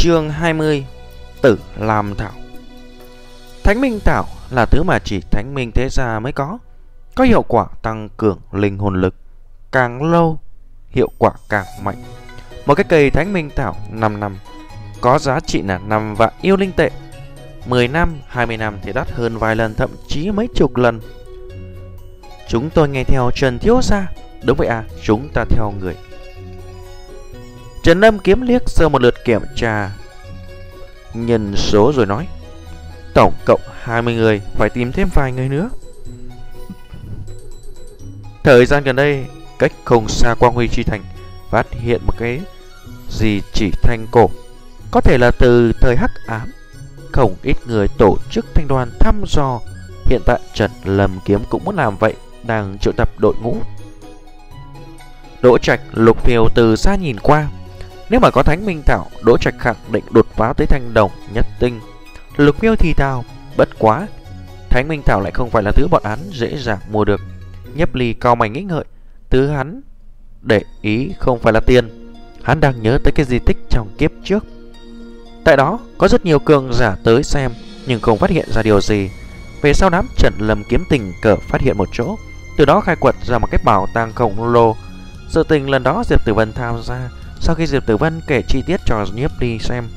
Chương 20 Tử Làm Thảo. Thánh Minh Thảo là thứ mà chỉ Thánh Minh Thế Gia mới có. Có hiệu quả tăng cường linh hồn lực Càng lâu, hiệu quả càng mạnh. Một cái cây Thánh Minh Thảo 5 năm Có giá trị là 5 vạn yêu linh tệ. 10 năm, 20 năm thì đắt hơn vài lần thậm chí mấy chục lần. Chúng tôi nghe theo Trần Thiếu Gia. Đúng vậy à, chúng ta theo người. Trần Lâm kiếm liếc sơ một lượt kiểm tra. Nhân số rồi nói, Tổng cộng 20 người, Phải tìm thêm vài người nữa. Thời gian gần đây, Cách không xa Quang Huy Chi Thành Phát hiện một cái Gì chỉ thanh cổ. Có thể là từ thời hắc ám, Không ít người tổ chức thanh đoàn thăm dò. Hiện tại Trần Lâm Kiếm cũng muốn làm vậy, Đang triệu tập đội ngũ. Đỗ Trạch, lục phiêu từ xa nhìn qua nếu mà có Thánh Minh Thảo, Đỗ Trạch khẳng định đột phá tới thanh đồng nhất tinh. Lục miêu thì thào, bất quá. Thánh Minh Thảo lại không phải là thứ bọn hắn dễ dàng mua được. Nhấp ly cao mày nghĩ ngợi, thứ hắn để ý không phải là tiền. Hắn đang nhớ tới cái di tích trong kiếp trước. Tại đó, có rất nhiều cường giả tới xem, nhưng không phát hiện ra điều gì. Về sau đám trận lầm kiếm tình cờ phát hiện một chỗ, từ đó khai quật ra một cái bảo tàng khổng lồ. Sự tình lần đó Diệp Tử Vân tham gia sau khi Diệp Tử Vân kể chi tiết cho Nhiếp Ly xem,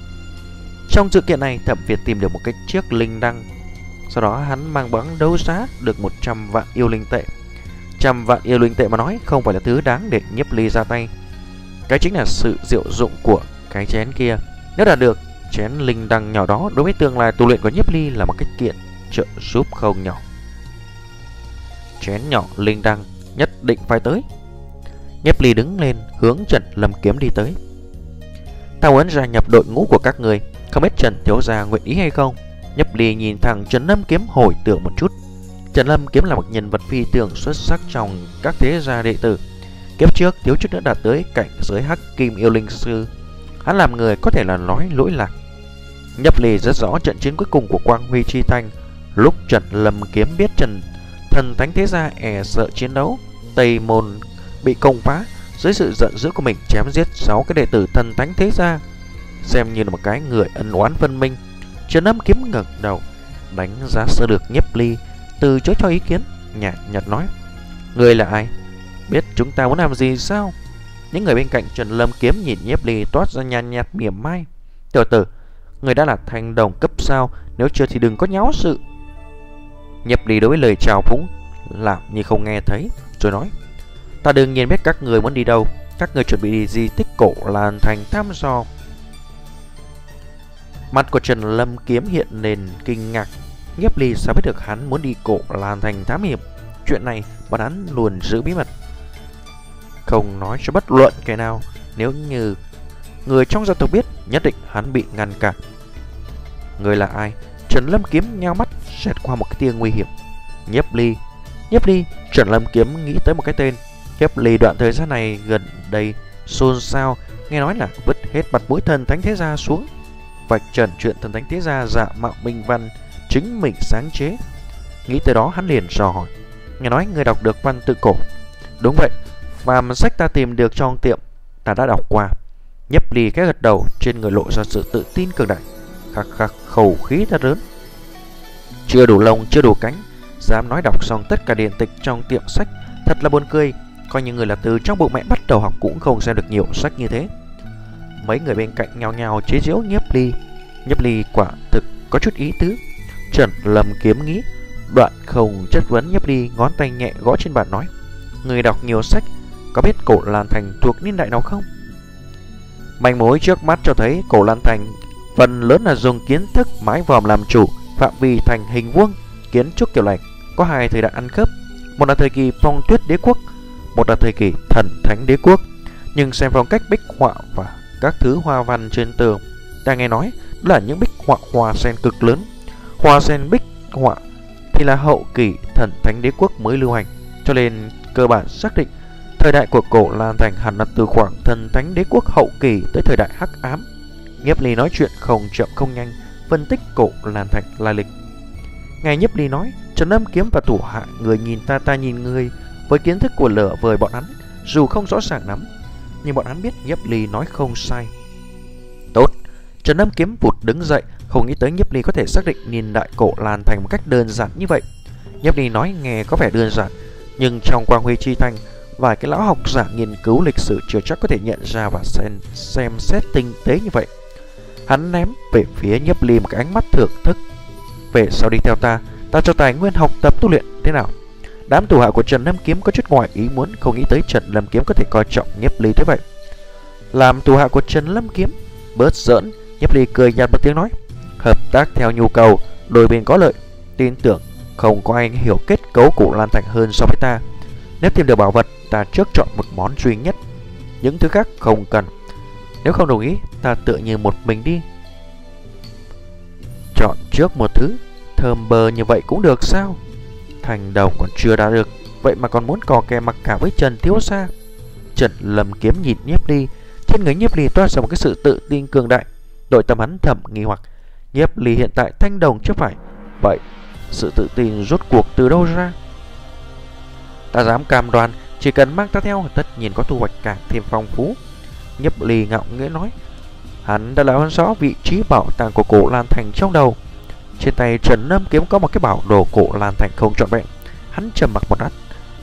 Trong sự kiện này Thẩm Việt tìm được một cái chiếc linh đăng. Sau đó hắn mang bắn đấu giá được 100 vạn yêu linh tệ. Trăm vạn yêu linh tệ mà nói không phải là thứ đáng để Nhiếp Ly ra tay. Cái chính là sự diệu dụng của cái chén kia. Nếu đạt được chén linh đăng nhỏ đó, đối với tương lai tu luyện của Nhiếp Ly là một cách kiện trợ giúp không nhỏ. Chén nhỏ linh đăng nhất định phải tới. Nhếp Ly đứng lên, hướng Trần Lâm Kiếm đi tới. Ta muốn gia nhập đội ngũ của các người. Không biết Trần Thiếu Gia nguyện ý hay không? Nhấp Ly nhìn thẳng Trần Lâm Kiếm hồi tưởng một chút. Trần Lâm Kiếm là một nhân vật phi tưởng xuất sắc trong các thế gia đệ tử. Kiếp trước, thiếu chút nữa đạt tới cảnh giới hắc kim yêu linh sư. Hắn làm người có thể là nói lỗi lạc. Nhấp Ly rất rõ trận chiến cuối cùng của Quang Huy Chi Thanh. Lúc Trần Lâm Kiếm biết Trần, Thần Thánh Thế Gia e sợ chiến đấu, Tây Môn bị công phá dưới sự giận dữ của mình chém giết 6 cái đệ tử thần thánh thế gia, xem như là một cái người ân oán phân minh trần âm kiếm ngẩng đầu, đánh giá sơ được nhiếp ly, từ chối cho ý kiến nhạt nhạt nói, người là ai? Biết chúng ta muốn làm gì sao? Những người bên cạnh trần lâm kiếm nhìn nhiếp ly toát ra nhàn nhạt mỉa mai, tiểu tử, người đã là thành đồng cấp sao? Nếu chưa thì đừng có nháo sự. Nhiếp ly đối với lời chào phúng, làm như không nghe thấy, rồi nói Ta đương nhiên biết các người muốn đi đâu. Các người chuẩn bị đi di tích cổ làn Thành thăm dò Mặt của Trần Lâm kiếm hiện nền kinh ngạc. Nghiếp ly sao biết được hắn muốn đi cổ làn Thành thám hiểm? Chuyện này bọn hắn luôn giữ bí mật. Không nói cho bất luận kẻ nào. Nếu như người trong gia tộc biết, Nhất định hắn bị ngăn cản. Người là ai? Trần Lâm kiếm nhao mắt, Xẹt qua một cái tia nguy hiểm. Nhiếp ly Nhiếp ly, Trần Lâm kiếm nghĩ tới một cái tên. Kép lì đoạn thời gian này gần đây xôn xao, Nghe nói là vứt hết mặt mũi thần thánh thế gia xuống, Vạch trần chuyện thần thánh thế gia dạ mạo minh văn Chính mình sáng chế. Nghĩ tới đó hắn liền dò hỏi, Nghe nói người đọc được văn tự cổ. Đúng vậy Và sách ta tìm được trong tiệm, Ta đã đọc qua. Nhấp lì cái gật đầu, Trên người lộ ra sự tự tin cường đại. Khắc khắc, khẩu khí thật lớn. Chưa đủ lông, chưa đủ cánh, Dám nói đọc xong tất cả điện tịch trong tiệm sách, Thật là buồn cười. Coi như người là từ trong bụng mẹ bắt đầu học cũng không xem được nhiều sách như thế. Mấy người bên cạnh nhào nhào chế giễu nhiếp ly. Nhiếp ly quả thực có chút ý tứ. Trần lầm kiếm nghĩ, Đoạn không chất vấn nhiếp ly, ngón tay nhẹ gõ trên bàn nói, Người đọc nhiều sách, Có biết cổ Lan Thành thuộc niên đại nào không? Manh mối trước mắt cho thấy cổ Lan Thành Phần lớn là dùng kiến thức mái vòm làm chủ, Phạm vi thành hình vuông, Kiến trúc kiểu này Có hai thời đại ăn khớp. Một là thời kỳ phong tuyết đế quốc một là thời kỳ thần thánh đế quốc. Nhưng xem phong cách bích họa và các thứ hoa văn trên tường, ta nghe nói đó là những bích họa hoa sen cực lớn. Hoa sen bích họa thì là hậu kỳ thần thánh đế quốc mới lưu hành, cho nên cơ bản xác định thời đại của cổ Lan Thành hẳn là từ khoảng thần thánh đế quốc hậu kỳ tới thời đại hắc ám. Nhiếp Ly nói chuyện không chậm không nhanh, phân tích cổ Lan Thành lai lịch. Ngài Nhiếp Ly nói, Trần Âm kiếm và thủ hạ người nhìn ta ta nhìn người, với kiến thức của lửa vời bọn hắn Dù không rõ ràng lắm Nhưng bọn hắn biết Nhấp Ly nói không sai Tốt Trần Âm Kiếm vụt đứng dậy, không nghĩ tới Nhiếp Ly có thể xác định niên đại cổ Lan Thành một cách đơn giản như vậy. Nhiếp Ly nói nghe có vẻ đơn giản, nhưng trong Quang Huy Chi Thành, vài cái lão học giả nghiên cứu lịch sử chưa chắc có thể nhận ra và xem, xem xét tinh tế như vậy. Hắn ném về phía Nhiếp Ly một cái ánh mắt thưởng thức. Về sau đi theo ta, ta cho tài nguyên học tập tu luyện thế nào? Đám thủ hạ của Trần Lâm Kiếm có chút ngoài ý muốn không nghĩ tới Trần Lâm Kiếm có thể coi trọng Nhiếp Ly thế vậy. Làm thủ hạ của Trần Lâm Kiếm, bớt giỡn, Nhiếp Ly cười nhạt một tiếng nói, hợp tác theo nhu cầu, đôi bên có lợi, tin tưởng không có ai hiểu kết cấu của Lan Thành hơn so với ta. Nếu tìm được bảo vật, ta trước chọn một món duy nhất, những thứ khác không cần. Nếu không đồng ý, ta tự như một mình đi. Chọn trước một thứ, thơm bờ như vậy cũng được sao? Thành đầu còn chưa đã được, vậy mà còn muốn cò kè mặc cả với Trần Thiếu Sa. Trần lầm kiếm nhìn Nhiếp Ly, trên người Nhiếp Ly toát ra một cái sự tự tin cường đại. Đội tâm hắn thầm nghi hoặc, Nhiếp Ly hiện tại thanh đồng chứ phải. Vậy, sự tự tin rốt cuộc từ đâu ra? Ta dám cam đoan, chỉ cần mang ta theo tất nhiên có thu hoạch càng thêm phong phú. Nhiếp Ly ngạo nghĩa nói, hắn đã làm rõ vị trí bảo tàng của cổ Lan Thành trong đầu. Trên tay Trần Lâm Kiếm có một cái bảo đồ cổ Lan Thành không trọn vẹn. Hắn trầm mặc một lát,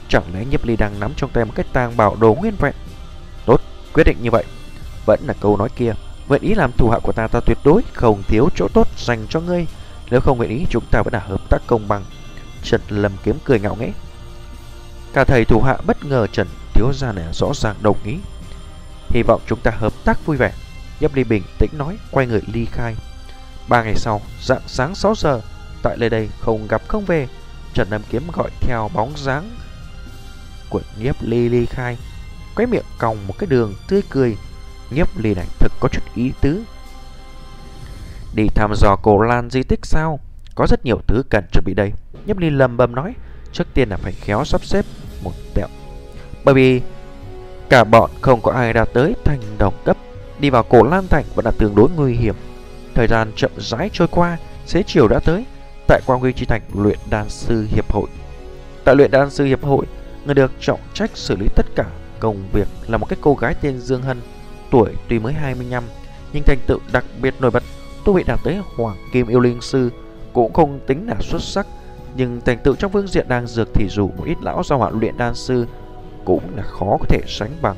chẳng lẽ Nhiếp Ly đang nắm trong tay một cái tàng bảo đồ nguyên vẹn? Tốt, quyết định như vậy. Vẫn là câu nói kia, nguyện ý làm thủ hạ của ta ta tuyệt đối không thiếu chỗ tốt dành cho ngươi. Nếu không nguyện ý chúng ta vẫn là hợp tác công bằng. Trần Lâm Kiếm cười ngạo nghễ. Cả thầy thủ hạ bất ngờ Trần Thiếu Gia này rõ ràng đồng ý. Hy vọng chúng ta hợp tác vui vẻ. Nhấp Ly bình tĩnh nói, quay người ly khai. Ba ngày sau, dạng sáng 6 giờ, tại nơi đây không gặp không về. Trần Nam Kiếm gọi theo bóng dáng của Nhiếp Ly ly khai. Quấy miệng còng một cái đường tươi cười. Nhiếp Ly này thật có chút ý tứ. Đi thăm dò cổ lan di tích sao? Có rất nhiều thứ cần chuẩn bị đây. Nhiếp Ly lầm bầm nói, trước tiên là phải khéo sắp xếp một tẹo. Bởi vì cả bọn không có ai đạt tới thành đồng cấp. Đi vào cổ lan thành vẫn là tương đối nguy hiểm. Thời gian chậm rãi trôi qua, xế chiều đã tới. Tại Quang Huy Chi Thành luyện đan sư hiệp hội. Tại luyện đan sư hiệp hội, người được trọng trách xử lý tất cả công việc là một cái cô gái tên Dương Hân, tuổi tuy mới 25 nhưng thành tựu đặc biệt nổi bật, tu vị đạt tới Hoàng Kim Yêu Linh sư cũng không tính là xuất sắc, nhưng thành tựu trong phương diện đan dược thì dù một ít lão gia họa luyện đan sư cũng là khó có thể sánh bằng.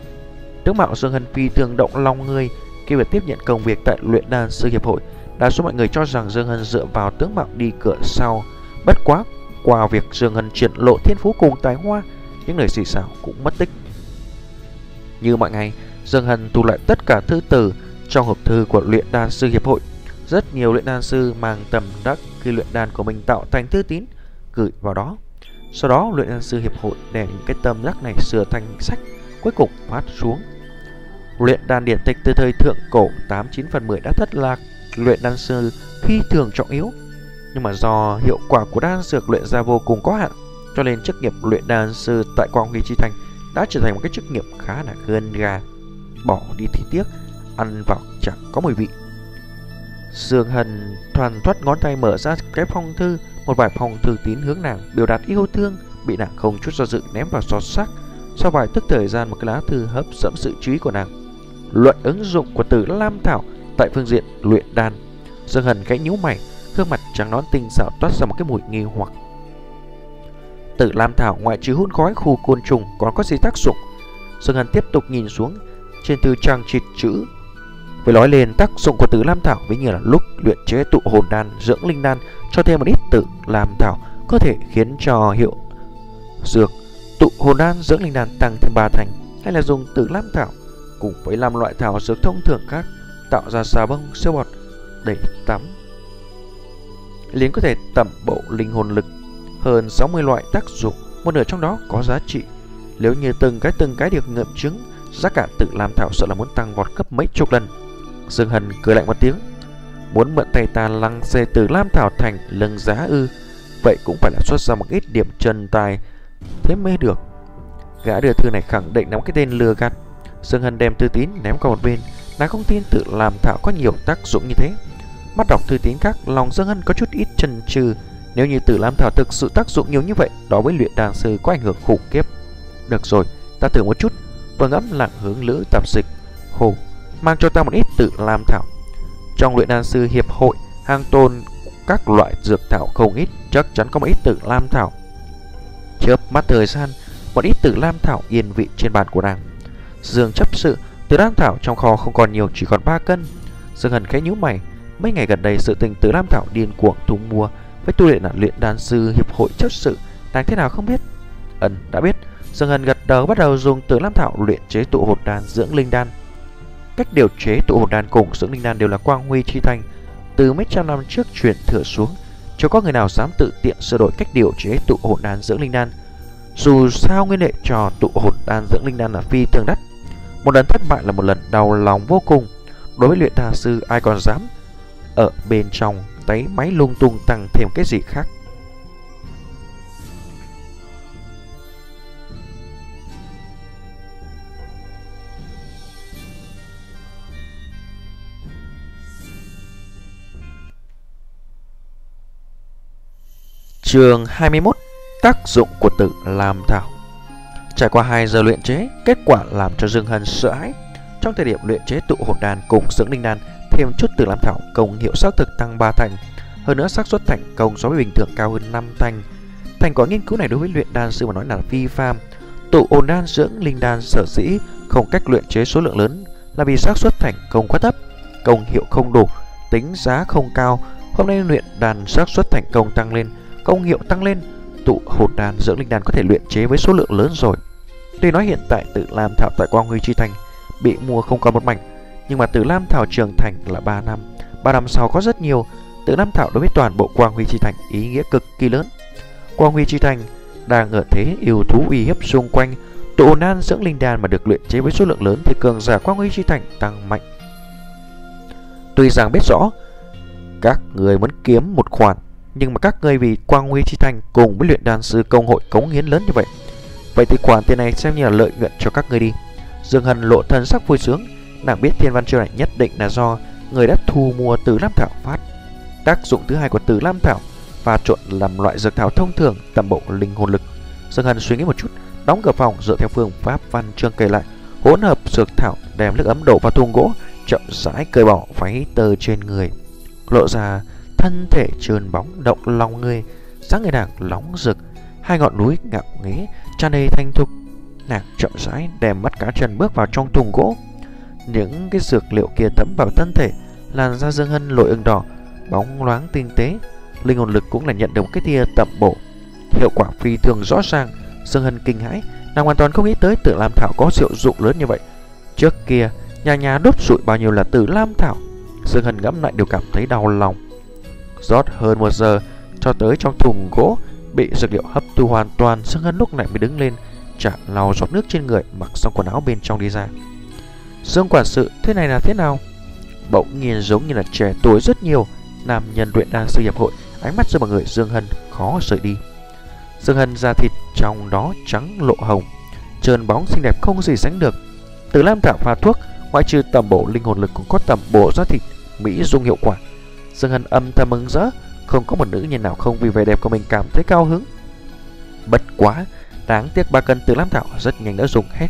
Tướng mạo Dương Hân phi thường động lòng người khi việc tiếp nhận công việc tại luyện đan sư hiệp hội. Đa số mọi người cho rằng Dương Hân dựa vào tướng mạo đi cửa sau. Bất quá, qua việc Dương Hân triển lộ thiên phú cùng tài hoa, những lời xì xào cũng mất tích. Như mọi ngày, Dương Hân thu lại tất cả thư từ trong hộp thư của luyện đan sư hiệp hội. Rất nhiều luyện đan sư mang tầm đắc khi luyện đan của mình tạo thành thư tín gửi vào đó. Sau đó luyện đan sư hiệp hội để những cái tâm đắc này sửa thành sách, cuối cùng phát xuống. Luyện đan điện tịch từ thời thượng cổ 89 phần 10 đã thất lạc, luyện đan sư khi thường trọng yếu. Nhưng mà do hiệu quả của đan dược luyện ra vô cùng có hạn, cho nên chức nghiệp luyện đan sư tại Quang Huy Chi Thành đã trở thành một cái chức nghiệp khá là gân gà. Bỏ đi thì tiếc, ăn vào chẳng có mùi vị. Dương Hân thoàn thoát ngón tay mở ra cái phong thư, một vài phong thư tín hướng nàng biểu đạt yêu thương, bị nàng không chút do dự ném vào xót xác. Sau vài tức thời gian một cái lá thư hấp dẫn sự chú ý của nàng. Luận ứng dụng của Tử Lam Thảo tại phương diện luyện đan. Dương Hần gãy nhíu mày, gương mặt trắng nón tinh xảo toát ra một cái mùi nghi hoặc. Tử Lam Thảo ngoại trừ hút khói khu côn trùng còn có gì tác dụng? Dương Hần tiếp tục nhìn xuống trên thư trang trịt chữ với nói lên tác dụng của tử lam thảo với như là lúc luyện chế tụ hồn đan, dưỡng linh đan cho thêm một ít tử lam thảo có thể khiến cho hiệu dược tụ hồn đan dưỡng linh đan tăng thêm ba thành hay là dùng tử lam thảo cùng với năm loại thảo dược thông thường khác tạo ra xà bông siêu bọt để tắm. Liền có thể tẩm bộ linh hồn lực hơn 60 loại tác dụng, một nửa trong đó có giá trị. Nếu như từng cái từng cái được ngậm chứng, giá cả tự làm thảo sợ là muốn tăng vọt gấp mấy chục lần. Dương Hân cười lạnh một tiếng, muốn mượn tay ta lăng xê từ Lam Thảo thành lưng giá ư, vậy cũng phải là xuất ra một ít điểm chân tài, thế mới được. Gã đưa thư này khẳng định nắm cái tên lừa gạt. Dương Hân đem thư tín ném qua một bên, nàng không tin tự làm thảo có nhiều tác dụng như thế. Mắt đọc thư tín khác, lòng Dương Hân có chút ít chần chừ. Nếu như tự làm thảo thực sự tác dụng nhiều như vậy, đó với luyện đàn sư có ảnh hưởng khủng khiếp. Được rồi, ta thử một chút. Vừa ngẫm lặng hướng lữ tạp dịch. Hồ, mang cho ta một ít tự làm thảo. Trong luyện đan sư hiệp hội, hàng tôn các loại dược thảo không ít, chắc chắn có một ít tự lam thảo. Chớp mắt thời gian, một ít tự lam thảo yên vị trên bàn của nàng. Dương chấp sự, tử lam thảo trong kho không còn nhiều, chỉ còn 3 cân. Dương Hần khẽ nhíu mày, mấy ngày gần đây sự tình tử lam thảo điên cuồng thu mua với tu luyện là luyện đan sư hiệp hội chấp sự, nàng thế nào không biết. Ân đã biết, Dương Hần gật đầu bắt đầu dùng tử lam thảo luyện chế tụ hột đan dưỡng linh đan. Cách điều chế tụ hột đan cùng dưỡng linh đan đều là quang huy chi thành, từ mấy trăm năm trước truyền thừa xuống, chưa có người nào dám tự tiện sửa đổi cách điều chế tụ hồn đan dưỡng linh đan. Dù sao nguyên liệu cho tụ hồn đan dưỡng linh đan là phi thường đắt. Một lần thất bại là một lần đau lòng vô cùng. Đối với luyện tà sư, ai còn dám ở bên trong tay máy lung tung tăng thêm cái gì khác. Trường 21 Tác dụng của tự làm thảo Trải qua 2 giờ luyện chế, kết quả làm cho Dương Hân sợ hãi. Trong thời điểm luyện chế tụ hồn đan cùng dưỡng linh đan, thêm chút từ làm thảo công hiệu xác thực tăng 3 thành. Hơn nữa xác suất thành công so với bình thường cao hơn 5 thành. Thành quả nghiên cứu này đối với luyện đan sư mà nói là vi phạm. Tụ hồn đan dưỡng linh đan sở dĩ không cách luyện chế số lượng lớn là vì xác suất thành công quá thấp, công hiệu không đủ, tính giá không cao. Hôm nay luyện đan xác suất thành công tăng lên công hiệu tăng lên, tụ hồn đan dưỡng linh đan có thể luyện chế với số lượng lớn rồi. Tuy nói hiện tại tự Lam Thảo tại Quang Huy Chi Thành bị mua không còn một mảnh, nhưng mà tự Lam Thảo trưởng thành là 3 năm. 3 năm sau có rất nhiều, tự Lam Thảo đối với toàn bộ Quang Huy Chi Thành ý nghĩa cực kỳ lớn. Quang Huy Chi Thành đang ở thế yêu thú uy hiếp xung quanh, tụ hồn đan dưỡng linh đan mà được luyện chế với số lượng lớn thì cường giả Quang Huy Chi Thành tăng mạnh. Tuy rằng biết rõ các người muốn kiếm một khoản nhưng mà các ngươi vì quang huy chi thành cùng với luyện đan sư công hội cống hiến lớn như vậy Vậy thì khoản tiền này xem như là lợi nhuận cho các ngươi đi. Dương Hân lộ thân sắc vui sướng, Nàng biết thiên văn chiêu này nhất định là do người đã thu mua từ Lam Thảo phát. Tác dụng thứ hai của từ Lam Thảo và trộn làm loại dược thảo thông thường tầm bộ linh hồn lực. Dương Hân suy nghĩ một chút, Đóng cửa phòng dựa theo phương pháp văn chương kể lại, Hỗn hợp dược thảo đem nước ấm đổ vào thùng gỗ, Chậm rãi cởi bỏ váy tờ trên người. Lộ ra thân thể trơn bóng động lòng người, dáng người nàng nóng rực, hai ngọn núi ngạo nghế tràn đầy thanh thục, nàng chậm rãi đem mắt cá chân bước vào trong thùng gỗ. Những cái dược liệu kia thấm vào thân thể, làn da dương hân lội ửng đỏ, bóng loáng tinh tế, linh hồn lực cũng là nhận được một cái tia tẩm bổ. Hiệu quả phi thường rõ ràng, dương hân kinh hãi, nàng hoàn toàn không nghĩ tới tự lam thảo có hiệu dụng lớn như vậy. Trước kia, nhà nhà đốt rụi bao nhiêu là tử lam thảo. Dương hân ngẫm lại đều cảm thấy đau lòng rót hơn một giờ, cho tới trong thùng gỗ bị dược liệu hấp thu hoàn toàn Sương Hân lúc này mới đứng lên, chả lau giọt nước trên người, mặc xong quần áo bên trong đi ra. Dương quản sự, thế này là thế nào? Bỗng nhiên giống như là trẻ tuổi rất nhiều, nam nhân luyện đan sư hiệp hội, ánh mắt rơi vào người Dương Hân, khó rời đi. Dương Hân da thịt trong đó trắng lộ hồng, trơn bóng xinh đẹp không gì sánh được. Từ lam thảo pha thuốc, ngoại trừ tầm bổ linh hồn lực cũng có tầm bổ da thịt, mỹ dung hiệu quả. Dương Hân âm thầm mừng rỡ, không có một nữ nhân nào không vì vẻ đẹp của mình cảm thấy cao hứng. Bất quá, đáng tiếc ba cân từ lam thảo rất nhanh đã dùng hết.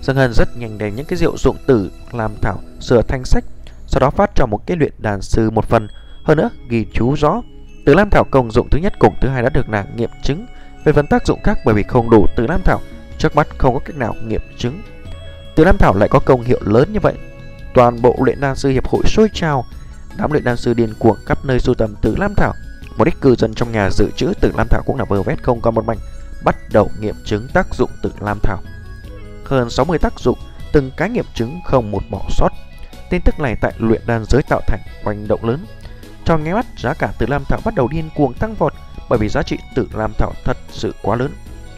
Dương Hân rất nhanh đem những cái rượu dụng từ lam thảo sửa thành sách, sau đó phát cho một cái luyện đàn sư một phần, hơn nữa ghi chú rõ từ lam thảo công dụng thứ nhất cùng thứ hai đã được nàng nghiệm chứng. Về phần tác dụng khác bởi vì không đủ từ lam thảo, trước mắt không có cách nào nghiệm chứng. Từ lam thảo lại có công hiệu lớn như vậy. Toàn bộ luyện đan sư hiệp hội sôi trào, Đám luyện đan sư điên cuồng khắp nơi sưu tầm tử lam thảo. Một ít cư dân trong nhà dự trữ tử lam thảo cũng là vơ vét không còn một mảnh, bắt đầu nghiệm chứng tác dụng tử lam thảo. Hơn 60 tác dụng, từng cái nghiệm chứng không một bỏ sót. Tin tức này tại luyện đan giới tạo thành hoành động lớn. Trong nghe mắt, giá cả tử lam thảo bắt đầu điên cuồng tăng vọt bởi vì giá trị tử lam thảo thật sự quá lớn.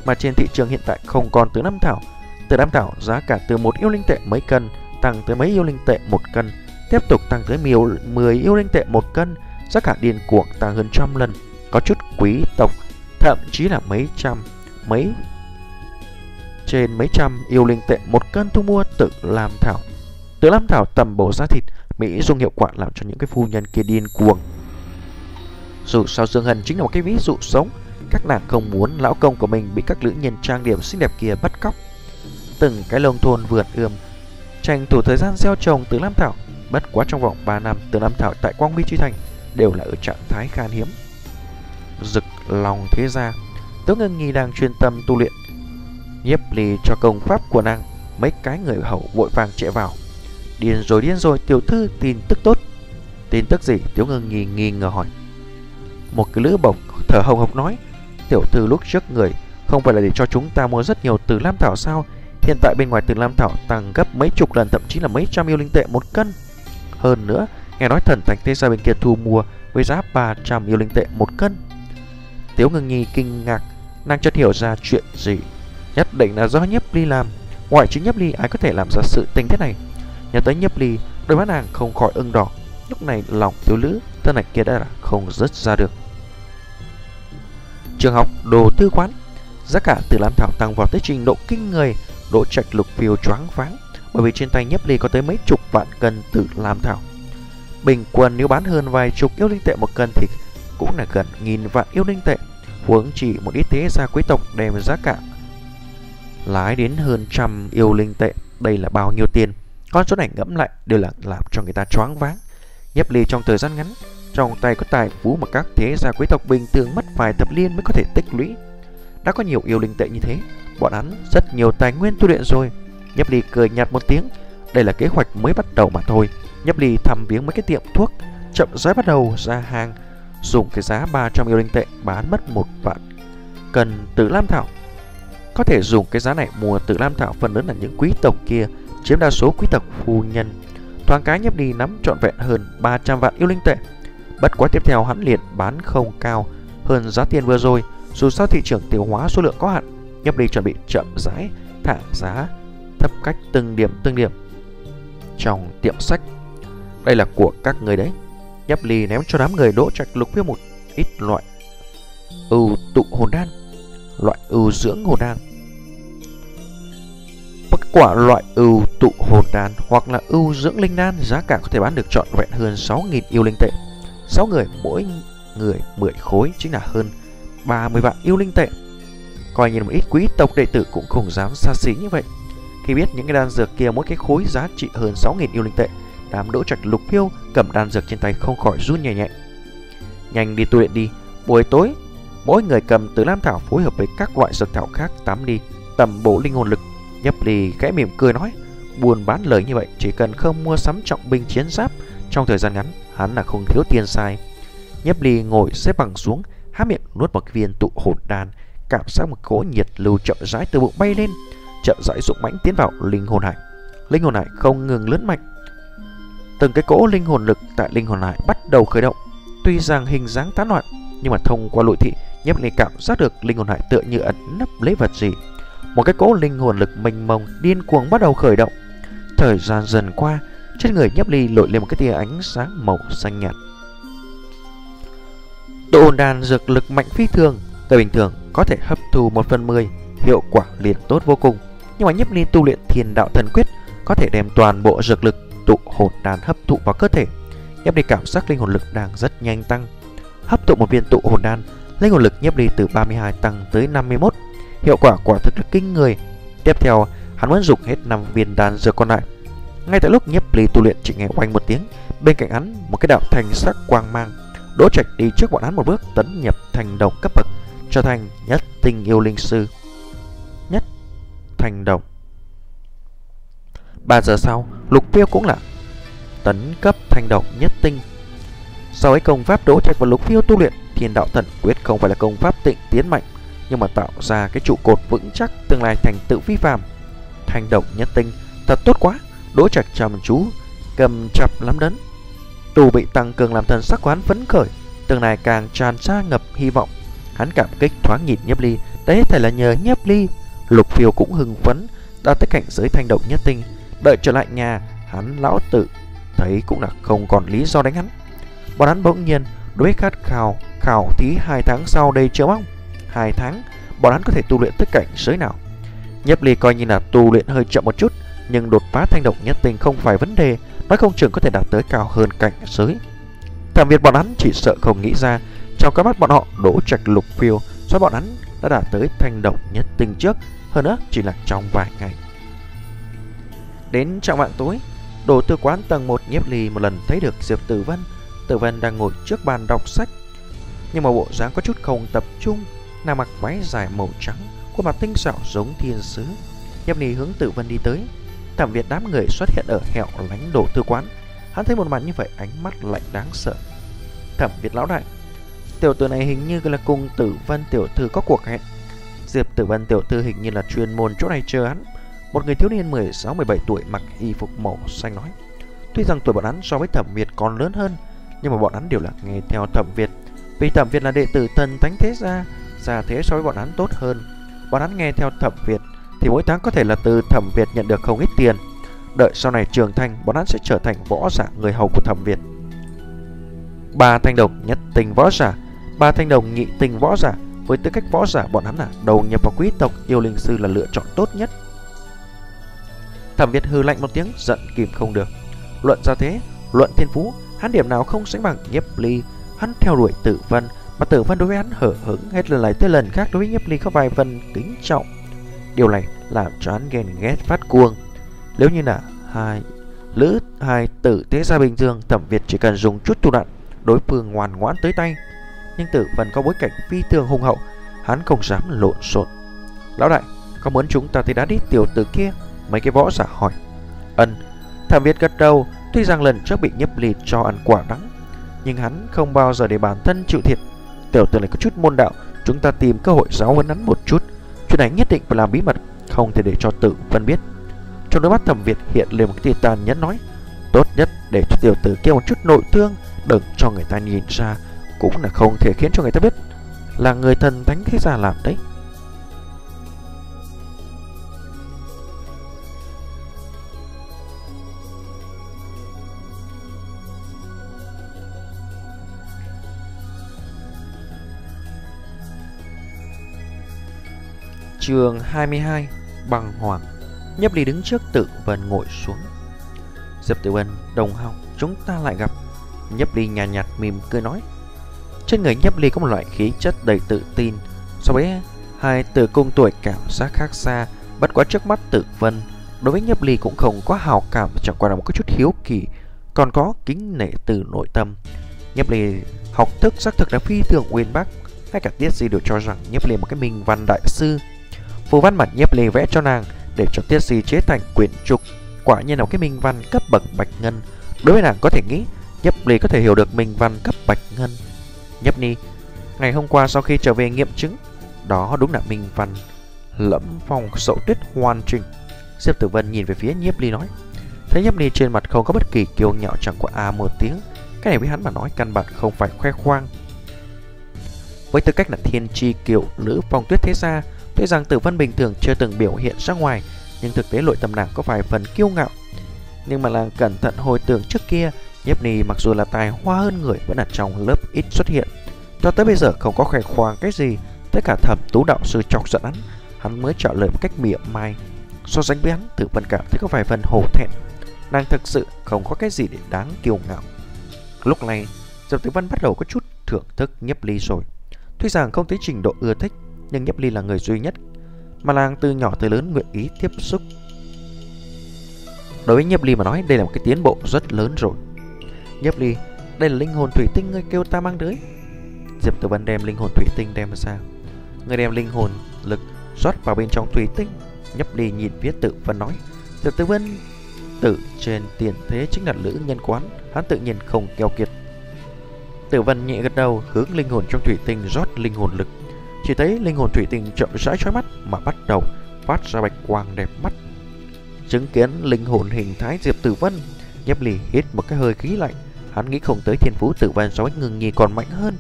Mà trên thị trường hiện tại không còn tử lam thảo. Tử lam thảo giá cả từ một yêu linh tệ mấy cân tăng tới mấy yêu linh tệ một cân tiếp tục tăng tới 10 yêu linh tệ một cân, giá cả điên cuồng tăng hơn trăm lần. Có chút quý tộc, thậm chí là mấy trăm, mấy trên mấy trăm yêu linh tệ một cân thu mua tự làm thảo. Tự làm thảo tầm bổ ra thịt, Mỹ dùng hiệu quả làm cho những cái phu nhân kia điên cuồng. Dù sao Dương Hân chính là một cái ví dụ sống, các nàng không muốn lão công của mình bị các nữ nhân trang điểm xinh đẹp kia bắt cóc. Từng cái lông thôn vượt ươm, tranh thủ thời gian gieo trồng tự làm thảo Bất quá trong vòng 3 năm từ năm thảo tại Quang Huy Chi Thành đều là ở trạng thái khan hiếm. Rực lòng thế ra, Tố Ngân Nhi đang chuyên tâm tu luyện. Nhiếp ly cho công pháp của nàng, mấy cái người hậu vội vàng chạy vào. Điên rồi điên rồi, tiểu thư tin tức tốt. Tin tức gì? Tiểu Ngân Nhi nghi ngờ hỏi. Một cái lữ bổng thở hồng hộc nói, tiểu thư lúc trước người không phải là để cho chúng ta mua rất nhiều từ lam thảo sao? Hiện tại bên ngoài từ lam thảo tăng gấp mấy chục lần thậm chí là mấy trăm yêu linh tệ một cân. Hơn nữa, nghe nói thần thánh thế gia bên kia thu mua với giá 300 yêu linh tệ một cân. Tiếu ngưng nhi kinh ngạc, nàng chợt hiểu ra chuyện gì. Nhất định là do nhấp ly làm. Ngoại trừ nhấp ly ai có thể làm ra sự tình thế này. Nhớ tới nhấp ly, đôi mắt nàng không khỏi ưng đỏ. Lúc này lòng thiếu lữ, thân này kia đã là không rớt ra được. Trường học đồ tư quán Giá cả từ lam thảo tăng vào tới trình độ kinh người độ trạch lục phiêu choáng váng bởi vì trên tay nhấp ly có tới mấy chục vạn cân tự làm thảo. Bình quân nếu bán hơn vài chục yêu linh tệ một cân thì cũng là gần nghìn vạn yêu linh tệ, Huống chỉ một ít thế gia quý tộc đem giá cả Lái đến hơn trăm yêu linh tệ. Đây là bao nhiêu tiền? Con số này ngẫm lại đều là làm cho người ta choáng váng. Nhấp ly trong thời gian ngắn, Trong tay có tài phú mà các thế gia quý tộc bình thường mất vài thập liên mới có thể tích lũy. Đã có nhiều yêu linh tệ như thế, Bọn hắn rất nhiều tài nguyên tu luyện rồi. Nhấp ly cười nhạt một tiếng. Đây là kế hoạch mới bắt đầu mà thôi. Nhấp ly thăm viếng mấy cái tiệm thuốc. Chậm rãi bắt đầu ra hàng. Dùng cái giá 300 yêu linh tệ bán mất một vạn. Cần tử lam thảo. Có thể dùng cái giá này mua tử lam thảo Phần lớn là những quý tộc kia Chiếm đa số quý tộc phu nhân. Thoáng cái nhấp ly nắm trọn vẹn hơn 300 vạn yêu linh tệ. Bất quá tiếp theo hắn liền bán không cao. Hơn giá tiền vừa rồi dù sao thị trường tiêu hóa số lượng có hạn, Nhấp Ly chuẩn bị chậm rãi thả giá thấp cách từng điểm từng điểm trong tiệm sách. Đây là của các người đấy. Nhấp Ly ném cho đám người đỗ trạch lục với một ít loại ưu tụ hồn đan, loại ưu dưỡng hồn đan. Bất quả loại ưu tụ hồn đan hoặc là ưu dưỡng linh đan giá cả có thể bán được trọn vẹn hơn 6.000 yêu linh tệ. 6 người mỗi người 10 khối chính là hơn 30 vạn yêu linh tệ Coi như một ít quý tộc đệ tử cũng không dám xa xỉ như vậy khi biết những cái đan dược kia mỗi cái khối giá trị hơn 6.000 yêu linh tệ Đám đỗ trạch lục phiêu cầm đan dược trên tay không khỏi run nhẹ nhẹ. Nhanh đi tu luyện đi Buổi tối Mỗi người cầm từ lam thảo phối hợp với các loại dược thảo khác tắm đi Tầm bộ linh hồn lực. Nhấp ly khẽ mỉm cười nói Buồn bán lời như vậy Chỉ cần không mua sắm trọng binh chiến giáp Trong thời gian ngắn Hắn là không thiếu tiền sai Nhấp ly ngồi xếp bằng xuống há miệng nuốt một viên tụ hồn đan, cảm giác một cỗ nhiệt lưu chậm rãi từ bụng bay lên, chậm rãi dũng mãnh tiến vào linh hồn hải. Linh hồn hải không ngừng lớn mạnh. Từng cái cỗ linh hồn lực tại linh hồn hải bắt đầu khởi động, tuy rằng hình dáng tán loạn, nhưng mà thông qua lụi thị, Nhấp Ly cảm giác được linh hồn hải tựa như ẩn nấp lấy vật gì. Một cái cỗ linh hồn lực mênh mông điên cuồng bắt đầu khởi động. Thời gian dần qua, trên người Nhấp Ly lội lên một cái tia ánh sáng màu xanh nhạt. Độ ổn đàn dược lực mạnh phi thường, người bình thường có thể hấp thu 1 phần 10, hiệu quả liền tốt vô cùng. Nhưng mà nhiếp ly tu luyện thiền đạo thần quyết có thể đem toàn bộ dược lực tụ hồn đàn hấp thụ vào cơ thể. nhiếp ly cảm giác linh hồn lực đang rất nhanh tăng. Hấp thụ một viên tụ hồn đan, linh hồn lực nhiếp ly từ 32 tăng tới 51. Hiệu quả quả thực là kinh người. Tiếp theo, hắn muốn dùng hết 5 viên đan dược còn lại. Ngay tại lúc nhiếp ly tu luyện chỉ nghe oanh một tiếng, bên cạnh hắn một cái đạo thành sắc quang mang Đỗ Trạch đi trước bọn hắn một bước tấn nhập thành đồng cấp bậc, trở thành nhất tinh yêu linh sư. Thành đồng. 3 giờ sau, Lục Phiêu cũng là tấn cấp thành đồng nhất tinh. Sau ấy công pháp Đỗ Trạch và Lục Phiêu tu luyện Thiên Đạo Thần Quyết không phải là công pháp tịnh tiến mạnh, nhưng mà tạo ra cái trụ cột vững chắc tương lai thành tựu phi phàm. Thành đồng nhất tinh, thật tốt quá. Đỗ Trạch chăm chú cầm chặt lắm đấn Tu bị tăng cường làm thần sắc của hắn phấn khởi, tương lai càng tràn ra ngập hy vọng. Hắn cảm kích thoáng nhìn Nhiếp Ly, đấy thể là nhờ Nhiếp Ly. Lục Phiêu cũng hưng phấn, đã tới cảnh giới thanh động nhất tinh, đợi trở lại nhà, hắn lão tự thấy cũng là không còn lý do đánh hắn. Bọn hắn bỗng nhiên đối khát khao khảo thí hai tháng sau đây chưa mong. Hai tháng, bọn hắn có thể tu luyện tới cảnh giới nào? Nhấp Ly coi như là tu luyện hơi chậm một chút, nhưng đột phá thanh động nhất tinh không phải vấn đề, nói không chừng có thể đạt tới cao hơn cảnh giới. Thẩm biệt bọn hắn chỉ sợ không nghĩ ra, trong các mắt bọn họ đổ trạch lục phiêu, do bọn hắn đã đạt tới thanh động nhất tinh trước, hơn nữa chỉ là trong vài ngày. Đến trạng mạng tối, Đồ tư quán tầng 1 nhiếp ly một lần thấy được Diệp Tử Vân. Tử Vân đang ngồi trước bàn đọc sách, nhưng mà bộ dáng có chút không tập trung, nàng mặc váy dài màu trắng, khuôn mặt tinh xảo giống thiên sứ. Nhiếp ly hướng Tử Vân đi tới. Thẩm Việt đám người xuất hiện ở hẻo lánh đồ tư quán. Hắn thấy một màn như vậy ánh mắt lạnh đáng sợ. Thẩm Việt lão đại, tiểu tử này hình như là cùng Tử Vân tiểu thư có cuộc hẹn. Diệp Tử văn tiểu thư hình như là chuyên môn chỗ này chờ hắn. Một người thiếu niên 16-17 tuổi mặc y phục màu xanh nói. Tuy rằng tuổi bọn hắn so với Thẩm Việt còn lớn hơn, nhưng mà bọn hắn đều là nghe theo Thẩm Việt. Vì Thẩm Việt là đệ tử thần thánh thế gia, gia thế so với bọn hắn tốt hơn. Bọn hắn nghe theo Thẩm Việt thì mỗi tháng có thể là từ Thẩm Việt nhận được không ít tiền. Đợi sau này trưởng thành, bọn hắn sẽ trở thành võ giả người hầu của Thẩm Việt. Ba thanh đồng nhất tình võ giả, ba thanh đồng nhị tình võ giả, với tư cách võ giả bọn hắn là đầu nhập vào quý tộc yêu linh sư là lựa chọn tốt nhất. Thẩm Việt hư lạnh một tiếng, giận kìm không được. Luận ra thế, luận thiên phú, hắn điểm nào không sánh bằng Nhiếp Ly, hắn theo đuổi Tử Vân, mà Tử Vân đối với hắn hở hững hết lần này tới lần khác đối với Nhiếp Ly có vài phần kính trọng. Điều này làm cho hắn ghen ghét phát cuồng. Nếu như là hai lữ hai tử thế ra bình thường, Thẩm Việt chỉ cần dùng chút thủ đoạn, đối phương ngoan ngoãn tới tay. Nhưng Tử Vân có bối cảnh phi thường hùng hậu, hắn không dám lộn xộn. Lão đại, có muốn chúng ta thì đã đi tiểu tử kia? Mấy cái võ giả hỏi. Ân, thảm Việt gật đầu, tuy rằng lần trước bị nhấp lịt cho ăn quả đắng, nhưng hắn không bao giờ để bản thân chịu thiệt. Tiểu tử này có chút môn đạo, chúng ta tìm cơ hội giáo huấn hắn một chút. Chuyện này nhất định phải làm bí mật, không thể để cho Tử Vân biết. Trong đôi mắt Thẩm Việt hiện lên một tia tàn nhẫn nói, tốt nhất để cho tiểu tử kia một chút nội thương, đừng cho người ta nhìn ra, cũng là không thể khiến cho người ta biết là người thần thánh thế gia làm đấy. Trường 22 Bằng Hoàng. Nhấp đi đứng trước Tự Vân ngồi xuống. Diệp Tiểu Ân, đồng học Chúng ta lại gặp. Nhấp đi nhàn nhạt, nhạt mỉm cười nói. Trên người Nhấp Ly có một loại khí chất đầy tự tin So với hai từ cung tuổi cảm giác khác xa Bất quá trước mắt Tự Vân Đối với Nhấp Ly cũng không có hào cảm Chẳng qua là một chút hiếu kỳ Còn có kính nể từ nội tâm Nhấp Ly học thức xác thực là phi thường uyên bác Ngay cả tiết gì đều cho rằng Nhấp Ly một cái minh văn đại sư Phù văn mặt nhấp ly vẽ cho nàng để cho tiết gì chế thành quyển trục. Quả nhiên là cái minh văn cấp bậc bạch ngân. Đối với nàng có thể nghĩ, nhấp ly có thể hiểu được minh văn cấp bạch ngân. Nhấp ni, ngày hôm qua sau khi trở về nghiệm chứng, đó đúng là minh văn lẫm phong sậu tuyết hoàn chỉnh. Diệp Tử Vân nhìn về phía nhiếp ly nói. Thấy nhiếp ly trên mặt không có bất kỳ kiêu nhạo chẳng qua a một tiếng. Cái này với hắn mà nói căn bản không phải khoe khoang. Với tư cách là thiên tri kiều nữ phong tuyết thế gia, Tuy rằng tử vân bình thường chưa từng biểu hiện ra ngoài, nhưng thực tế nội tâm nàng có vài phần kiêu ngạo. Nhưng mà nàng cẩn thận hồi tưởng trước kia, Nhiếp Ni mặc dù là tài hoa hơn người vẫn ở trong lớp ít xuất hiện. Cho tới bây giờ không có khoe khoang cái gì, tất cả thẩm tú đạo sư chọc giận hắn, hắn mới trả lời một cách mỉa mai. So sánh với hắn, tử vân cảm thấy có vài phần hổ thẹn. Nàng thực sự không có cái gì để đáng kiêu ngạo. Lúc này, Diệp Tử Vân bắt đầu có chút thưởng thức Nhấp Ly rồi. Tuy rằng không thấy trình độ ưa thích, nhưng Nhấp Ly là người duy nhất mà nàng từ nhỏ tới lớn nguyện ý tiếp xúc. Đối với Nhấp Ly mà nói đây là một cái tiến bộ rất lớn rồi. Nhấp Ly, đây là linh hồn thủy tinh ngươi kêu ta mang tới. Diệp Tử Văn đem linh hồn thủy tinh đem ra. Người đem linh hồn lực rót vào bên trong thủy tinh. Nhấp Ly nhìn phía Tử Văn nói, Diệp Tử Văn tử trên tiền thế chính là lữ nhân quán, hắn tự nhiên không keo kiệt. Tử Văn nhẹ gật đầu, hướng linh hồn trong thủy tinh rót linh hồn lực chỉ thấy linh hồn thủy tinh chậm rãi chói mắt mà bắt đầu phát ra bạch quang đẹp mắt. Chứng kiến linh hồn hình thái Diệp Tử Vân, Nhấp Ly hít một cái hơi khí lạnh, hắn nghĩ không tới thiên phú Tử văn so với ngừng nhi còn mạnh hơn,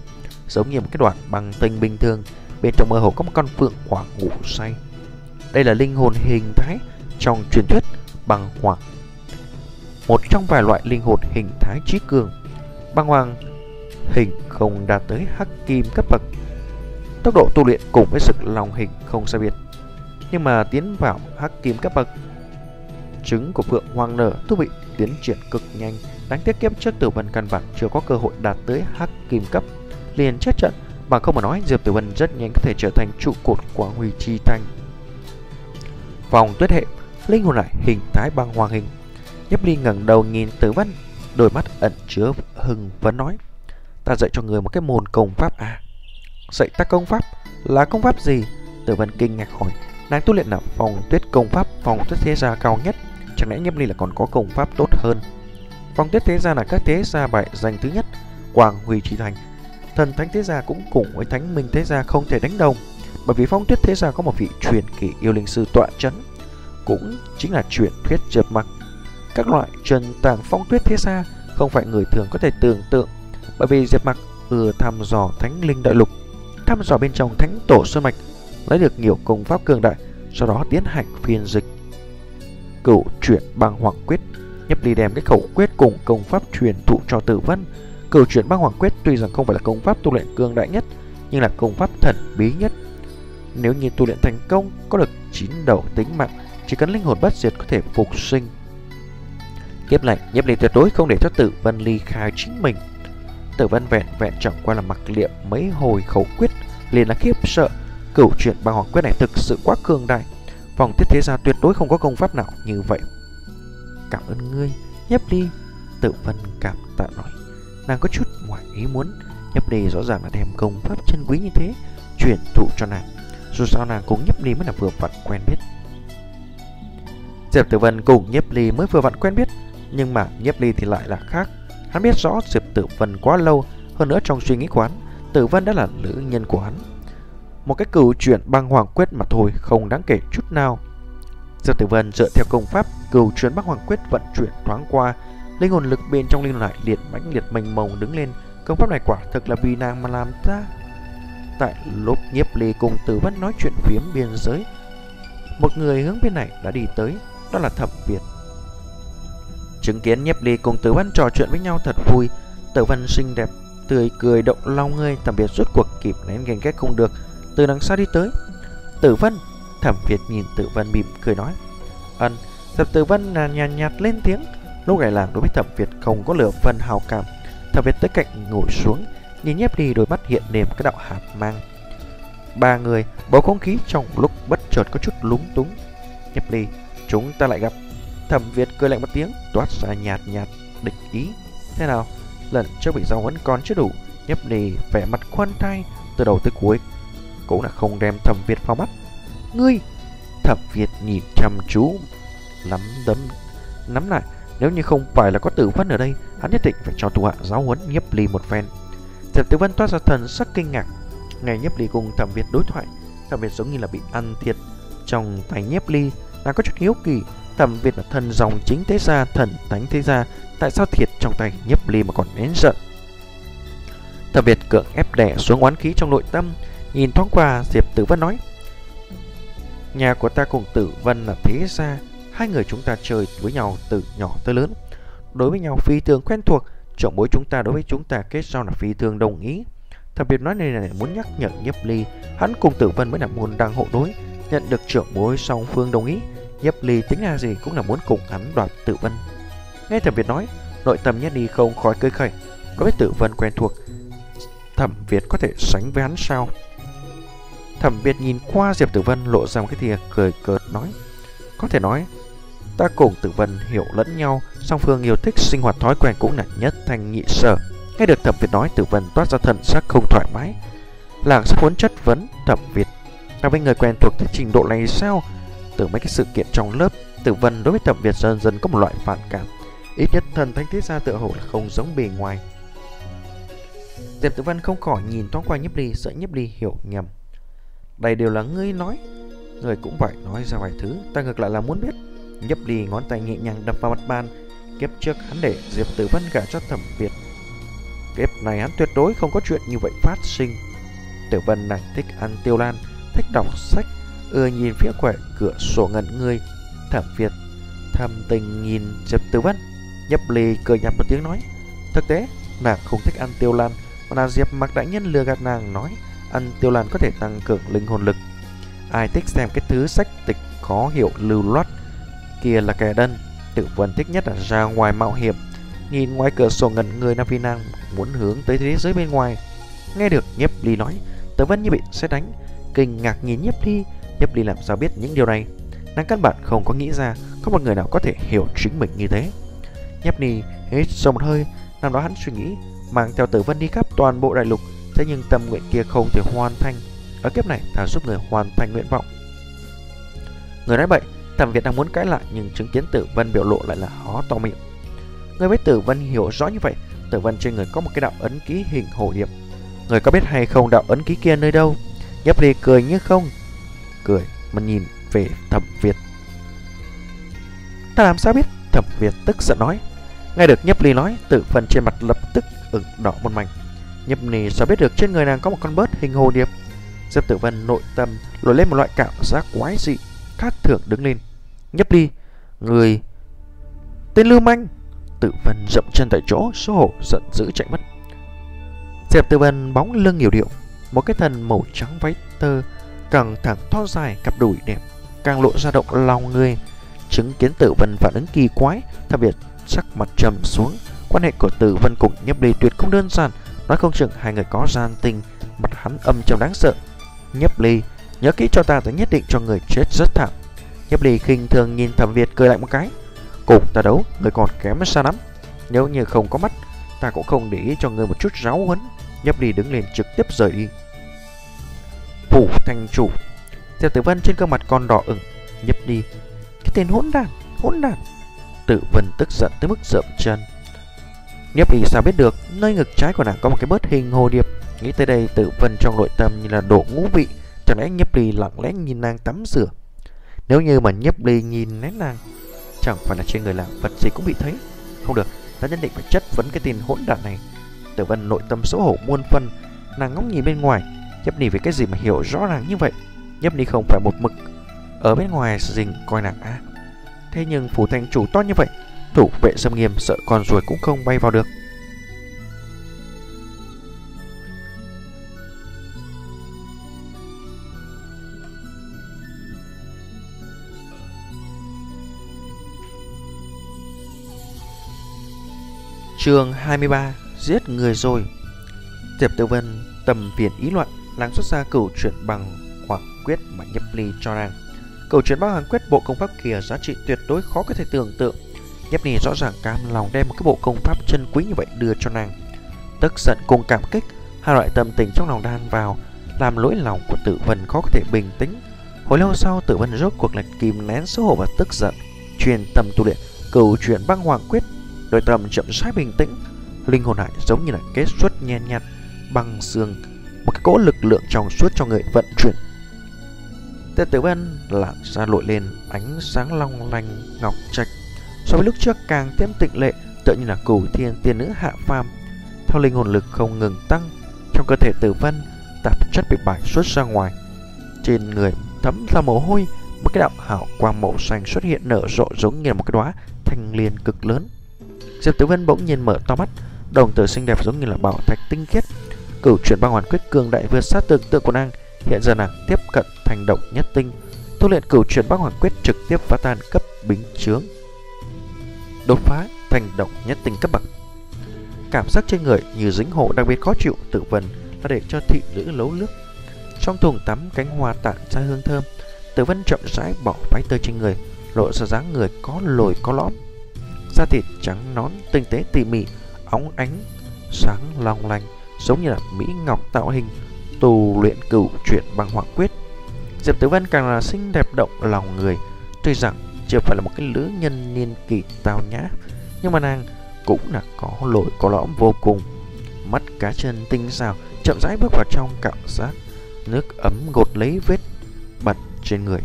giống như một cái đoạn bằng tinh bình thường, bên trong mơ hồ có một con phượng hoàng ngủ say. Đây là linh hồn hình thái trong truyền thuyết bằng hoàng. Một trong vài loại linh hồn hình thái trí cường. Băng hoàng hình không đạt tới hắc kim cấp bậc Tốc độ tu luyện cùng với sự lòng hình không sai biệt Nhưng mà tiến vào hắc kim cấp bậc Trứng của Phượng Hoàng nở thú vị tiến triển cực nhanh Đáng tiếc kiếp trước tử vân căn bản chưa có cơ hội đạt tới hắc kim cấp Liền chết trận Bằng không mà nói Diệp Tử Vân rất nhanh có thể trở thành trụ cột của Huy Chi Thanh Vòng tuyết hệ Linh hồn lại hình thái băng hoàng hình Nhấp Ly ngẩng đầu nhìn Tử Vân, đôi mắt ẩn chứa hưng phấn nói: "Ta dạy cho người một cái môn công pháp à?" "Dạy ta công pháp? Là công pháp gì?" Tử Vân kinh ngạc hỏi. Nàng tu luyện là phòng tuyết công pháp, phòng tuyết thế gia cao nhất, chẳng lẽ Nhấp Ly là còn có công pháp tốt hơn? Phong tuyết thế gia là các thế gia bại danh thứ nhất, Quang Huy Chi Thành. Thần Thánh Thế Gia cũng cùng với Thánh Minh Thế Gia không thể đánh đồng, bởi vì Phong Tuyết Thế Gia có một vị truyền kỳ yêu linh sư tọa chấn, cũng chính là truyền thuyết chợp Mặc. Các loại trần tàng Phong Tuyết Thế Gia không phải người thường có thể tưởng tượng, bởi vì Diệp Mặc vừa thăm dò Thánh Linh Đại Lục, thăm dò bên trong Thánh Tổ Sơn Mạch, lấy được nhiều công pháp cường đại, sau đó tiến hành phiên dịch. Cửu truyện bằng hoàng quyết, Nhấp Ly đem cái khẩu quyết cùng công pháp truyền thụ cho Tử Vân, Cửu chuyển băng hoàng quyết tuy rằng không phải là công pháp tu luyện cường đại nhất, nhưng là công pháp thần bí nhất. Nếu như tu luyện thành công, có được chín đầu tính mạng, chỉ cần linh hồn bất diệt có thể phục sinh. Kiếp lạnh, Nhấp Ly tuyệt đối không để cho Tử Vân ly khai chính mình. Tử Vân vẹn vẹn chẳng qua là mặc liệm mấy hồi khẩu quyết, liền là khiếp sợ. Cửu chuyển băng hoàng quyết này thực sự quá cường đại, vòng thiết thế gia tuyệt đối không có công pháp nào như vậy. Cảm ơn ngươi, Nhiếp Ly. Tử Vân cảm tạ nói. Nàng có chút ngoài ý muốn Nhấp Ly rõ ràng là đem công pháp chân quý như thế Chuyển thụ cho nàng. Dù sao nàng cũng Nhấp Ly mới là vừa vặn quen biết. Diệp Tử Vân cùng Nhấp Ly mới vừa vặn quen biết Nhưng mà Nhấp Ly thì lại là khác. Hắn biết rõ Diệp Tử Vân quá lâu Hơn nữa trong suy nghĩ của hắn Tử Vân đã là nữ nhân của hắn. Một cái cửu chuyện băng hoàng quyết mà thôi Không đáng kể chút nào. Diệp Tử Vân dựa theo công pháp Cửu chuyến Bắc hoàng quyết vận chuyển thoáng qua, Linh hồn lực bên trong linh lại liệt mãnh liệt mênh mông đứng lên. Công pháp này quả thực là vì nàng mà làm ra. Tại lúc nhiếp ly cùng tử vẫn nói chuyện phiếm biên giới, Một người hướng bên này đã đi tới, Đó là thẩm Việt. Chứng kiến nhiếp ly cùng tử văn trò chuyện với nhau thật vui, Tử vân xinh đẹp, Tươi cười động lòng người. Thẩm Việt rút cuộc kịp nén ghen ghét không được. Từ đằng xa đi tới, Tử vân, Thẩm Việt nhìn tử vân mỉm cười nói, Ân Tập tử vân là nhàn nhạt lên tiếng, Lúc này làng đối với thẩm Việt không có lửa phần hào cảm. Thẩm Việt tới cạnh ngồi xuống, Nhìn nhép đi đôi mắt hiện nềm cái đạo hạt mang. Ba người bầu không khí trong lúc bất chợt có chút lúng túng. Nhếp ly Chúng ta lại gặp. Thẩm Việt cười lạnh một tiếng, Toát ra nhạt nhạt, địch ý. Thế nào? Lần trước bị rau vẫn còn chưa đủ. Nhếp ly vẻ mặt khoan thai Từ đầu tới cuối. Cũng là không đem thẩm Việt vào mắt. Ngươi! Thẩm Việt nhìn chăm chú. Lắm đấm. Nắm lại, nếu như không phải là có tử vân ở đây, Hắn nhất định phải cho thủ hạ giáo huấn nhiếp ly một phen. Diệp tử vân toát ra thần sắc kinh ngạc. Ngày nhiếp ly cùng thẩm việt đối thoại, Thẩm việt giống như là bị ăn thiệt Trong tay nhiếp ly, là có chút hiếu kỳ. Thẩm việt là thần dòng chính thế gia, Thần tánh thế gia, Tại sao thiệt trong tay nhiếp ly mà còn nén giận? Thẩm việt cưỡng ép đè xuống oán khí trong nội tâm, Nhìn thoáng qua Diệp tử vân nói, Nhà của ta cùng tử vân là thế gia Hai người chúng ta chơi với nhau từ nhỏ tới lớn. Đối với nhau phi thường quen thuộc Trọng bối chúng ta đối với chúng ta kết giao là phi thường đồng ý. Thập biệt nói này này, muốn nhắc nhở Nhấp Ly, Hắn cùng Tử Vân mới là môn đang hộ đối, Nhận được trưởng bối song phương đồng ý. Nhấp Ly tính là gì cũng là muốn cùng hắn đoạt Tử Vân. Nghe Thẩm Việt nói, Nội tâm Nhấp Ly không khỏi cười khẩy. Đối với Tử Vân quen thuộc, Thẩm Việt có thể sánh với hắn sao? Thẩm Việt nhìn qua Diệp Tử Vân lộ ra một cái thìa cười cợt nói, Có thể nói Ta cùng Tử Vân hiểu lẫn nhau, song phương yêu thích sinh hoạt thói quen cũng là nhất thành nhị sở. Nghe được Thẩm Việt nói, Tử Vân toát ra thần sắc không thoải mái. Làng sắc muốn chất vấn Thẩm Việt. Ta với người quen thuộc tới trình độ này sao? Từ mấy cái sự kiện trong lớp, Tử Vân đối với Thẩm Việt dần dần có một loại phản cảm. Ít nhất thần thanh thiết gia tựa hồ là không giống bề ngoài. diệp Tử Vân không khỏi nhìn thoáng qua Nhiếp Ly, sợ Nhiếp Ly hiểu nhầm. Đây đều là ngươi nói, người cũng phải nói ra vài thứ, ta ngược lại là muốn biết Nhấp ly ngón tay nhẹ nhàng đập vào mặt bàn. Kiếp trước hắn để Diệp Tử Vân gả cho thẩm Việt. Kiếp này hắn tuyệt đối không có chuyện như vậy phát sinh. Tử Vân nàng thích ăn tiêu lan, Thích đọc sách, Ưa nhìn phía khỏe cửa sổ ngẩn người. Thẩm Việt thầm tình nhìn Diệp Tử Vân, Nhấp ly cười nhạt một tiếng nói, Thực tế, nàng không thích ăn tiêu lan, Mà là Diệp mặc đại nhân lừa gạt nàng nói, Ăn tiêu lan có thể tăng cường linh hồn lực. Ai thích xem cái thứ sách tịch khó hiểu lưu loát kia là kẻ đơn Tự vân thích nhất là ra ngoài mạo hiểm Nhìn ngoài cửa sổ ngẩn người Nam Phi nam Muốn hướng tới thế giới bên ngoài. Nghe được Nhếp Ly nói Tớ vân như bị xét đánh. Kinh ngạc nhìn Nhếp Ly Nhếp Ly làm sao biết những điều này? Nàng căn bản không có nghĩ ra Có một người nào có thể hiểu chính mình như thế. Nhiếp ly hít sâu một hơi, năm đó hắn suy nghĩ mang theo Tử Vân đi khắp toàn bộ đại lục, thế nhưng tâm nguyện kia không thể hoàn thành. Ở kiếp này, ta giúp người hoàn thành nguyện vọng. Người nói bậy, Thẩm Việt đang muốn cãi lại nhưng chứng kiến Tử Vân biểu lộ lại là hó to miệng. Người với Tử Vân hiểu rõ như vậy, Tử Vân trên người có một cái đạo ấn ký hình hồ điệp. Người có biết hay không đạo ấn ký kia nơi đâu? Nhấp Ly cười như không, cười mà nhìn về Thẩm Việt. Ta làm sao biết? Thẩm Việt tức giận nói. Nghe được Nhấp Ly nói, Tử Vân trên mặt lập tức ửng đỏ một mảnh. Nhấp Ly sao biết được trên người nàng có một con bớt hình hồ điệp? Diệp Tử Vân nội tâm nổi lên một loại cảm giác quái dị, khác thường đứng lên. Nhấp Ly, người tên Lưu Manh. Tử Vân dậm chân tại chỗ, Số hổ giận dữ chạy mất. Dẹp Tử Vân bóng lưng nhiều điệu, một cái thần màu trắng váy tơ, càng thẳng thon dài, cặp đùi đẹp, càng lộ ra động lòng người. Chứng kiến Tử Vân phản ứng kỳ quái, đặc biệt sắc mặt trầm xuống. Quan hệ của Tử Vân cùng Nhấp Ly tuyệt không đơn giản, nói không chừng hai người có gian tình, mặt hắn âm trầm đáng sợ. Nhấp Ly, nhớ kỹ cho ta ta nhất định cho người chết rất thảm. Nhấp lì khinh thường nhìn Thẩm Việt cười lại một cái. Cùng ta đấu, người còn kém xa lắm. Nếu như không có mắt, ta cũng không để ý cho người một chút ráo huấn. Nhấp lì đứng lên trực tiếp rời đi. Phủ thành chủ. Theo Tử Vân trên gương mặt còn đỏ ửng, Nhấp đi cái tên hỗn đàn, hỗn đàn. Tử Vân tức giận tới mức rợm chân. Nhấp đi sao biết được nơi ngực trái của nàng có một cái bớt hình hồ điệp. Nghĩ tới đây Tử Vân trong nội tâm như là đổ ngũ vị. Chẳng lẽ Nhấp Ly lặng lẽ nhìn nàng tắm rửa. Nếu như mà Nhấp Ly nhìn nét nàng, chẳng phải là trên người lạ vật gì cũng bị thấy. Không được, ta nhất định phải chất vấn cái tin hỗn đàn này. Tử Vân nội tâm xấu hổ muôn phân, nàng ngóng nhìn bên ngoài, Nhấp Ly về cái gì mà hiểu rõ ràng như vậy. Nhấp Ly không phải một mực ở bên ngoài rình coi nàng á. Thế nhưng phủ thành chủ to như vậy, thủ vệ xâm nghiêm sợ con ruồi cũng không bay vào được. Chương 23 Giết người rồi. Diệp Tử Vân tầm phiền ý loạn, Làng xuất ra cửu chuyển bằng hoàng quyết mà nhấp ly cho nàng. Cửu chuyển bằng hoàng quyết, bộ công pháp kia giá trị tuyệt đối khó có thể tưởng tượng. Nhấp ly rõ ràng cam lòng đem một cái bộ công pháp chân quý như vậy đưa cho nàng. Tức giận cùng cảm kích, Hai loại tâm tình trong lòng đan vào, Làm lỗi lòng của Tử Vân khó có thể bình tĩnh. Hồi lâu sau, Tử Vân rốt cuộc là kìm nén xấu hổ và tức giận, Truyền tâm tu luyện. Cửu chuyển băng hoàng quyết Đôi tâm chậm rãi bình tĩnh. Linh hồn hải giống như là kết xuất nhen nhạt bằng xương, Một cái cỗ lực lượng trong suốt cho người vận chuyển. Tên tử văn lặn ra lội lên Ánh sáng long lanh ngọc trạch. So với lúc trước càng thêm tịnh lệ, Tựa như là cửu thiên tiên nữ hạ phàm. Theo linh hồn lực không ngừng tăng, Trong cơ thể tử vân, Tạp chất bị bài xuất ra ngoài. Trên người thấm ra mồ hôi, Một cái đạo hào quang màu xanh xuất hiện nở rộ giống như là một cái đóa thanh liên cực lớn. Diệp Tử Vân bỗng nhiên mở to mắt, đồng tử xinh đẹp giống như là bảo thạch tinh khiết. Cửu chuyển băng hoàn quyết cường đại vượt sát tưởng tượng của nàng, hiện giờ nàng tiếp cận thành động nhất tinh. Tu luyện cửu chuyển băng hoàn quyết trực tiếp phá tan cấp bính chướng. Đột phá thành động nhất tinh cấp bậc. Cảm giác trên người như dính hộ đặc biệt khó chịu, Tự Vân là để cho thị nữ lấu nước. Trong thùng tắm cánh hoa tản ra hương thơm, Tử Vân chậm rãi bỏ váy tơ trên người, lộ ra dáng người có lồi có lõm, da thịt trắng nón tinh tế tỉ mỉ, óng ánh, sáng long lanh, giống như là mỹ ngọc tạo hình, tù luyện cửu chuyện bằng hoàng quyết. Diệp Tử Vân càng là xinh đẹp động lòng người, tuy rằng chưa phải là một cái lứa nhân niên kỳ tao nhã, nhưng mà nàng cũng là có lỗi có lõm vô cùng. Mắt cá chân tinh xào, chậm rãi bước vào trong cảm giác nước ấm gột lấy vết bẩn trên người.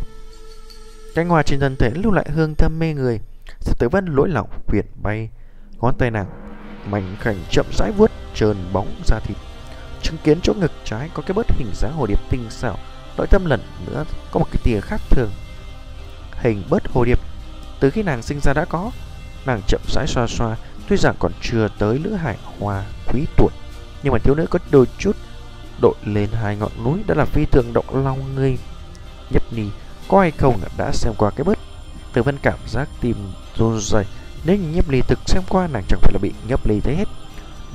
Cánh hoa trên thân thể lưu lại hương thơm mê người. Diệp Tử Vân lỗi lòng viền bay, Ngón tay nàng mảnh khảnh chậm rãi vuốt trơn bóng da thịt, Chứng kiến chỗ ngực trái có cái bớt hình dáng hồ điệp tinh xảo, Nội tâm lần nữa có một cái tia khác thường. Hình bớt hồ điệp, Từ khi nàng sinh ra đã có, Nàng chậm rãi xoa xoa, Tuy rằng còn chưa tới lữ hải hoa quý tuổi, Nhưng mà thiếu nữ có đôi chút Đội lên hai ngọn núi Đã là phi thường động lòng người. Nhất ni có hay không đã xem qua cái bớt Tử Vân cảm giác tim run rẩy. Nếu như nhấp ly thực xem qua nàng chẳng phải là bị nhấp ly thế hết.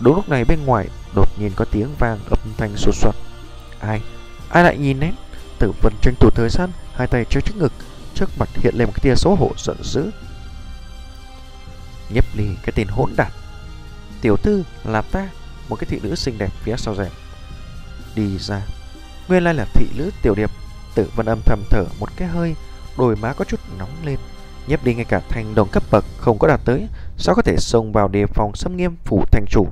Đúng lúc này bên ngoài đột nhiên có tiếng vang âm thanh sột soạt. Ai? Ai lại nhìn em? Tử Vân tranh thủ thời gian, hai tay treo trước ngực, trước mặt hiện lên một cái tia xấu hổ giận dữ. Nhấp ly cái tên hỗn đản Tiểu thư là ta Một cái thị nữ xinh đẹp phía sau rèm Đi ra Nguyên lai là thị nữ tiểu điệp Tự vân âm thầm thở một cái hơi Đôi má có chút nóng lên. Nhếp đi ngay cả thành đồng cấp bậc không có đạt tới, Sao có thể xông vào đề phòng xâm nghiêm phủ thành chủ?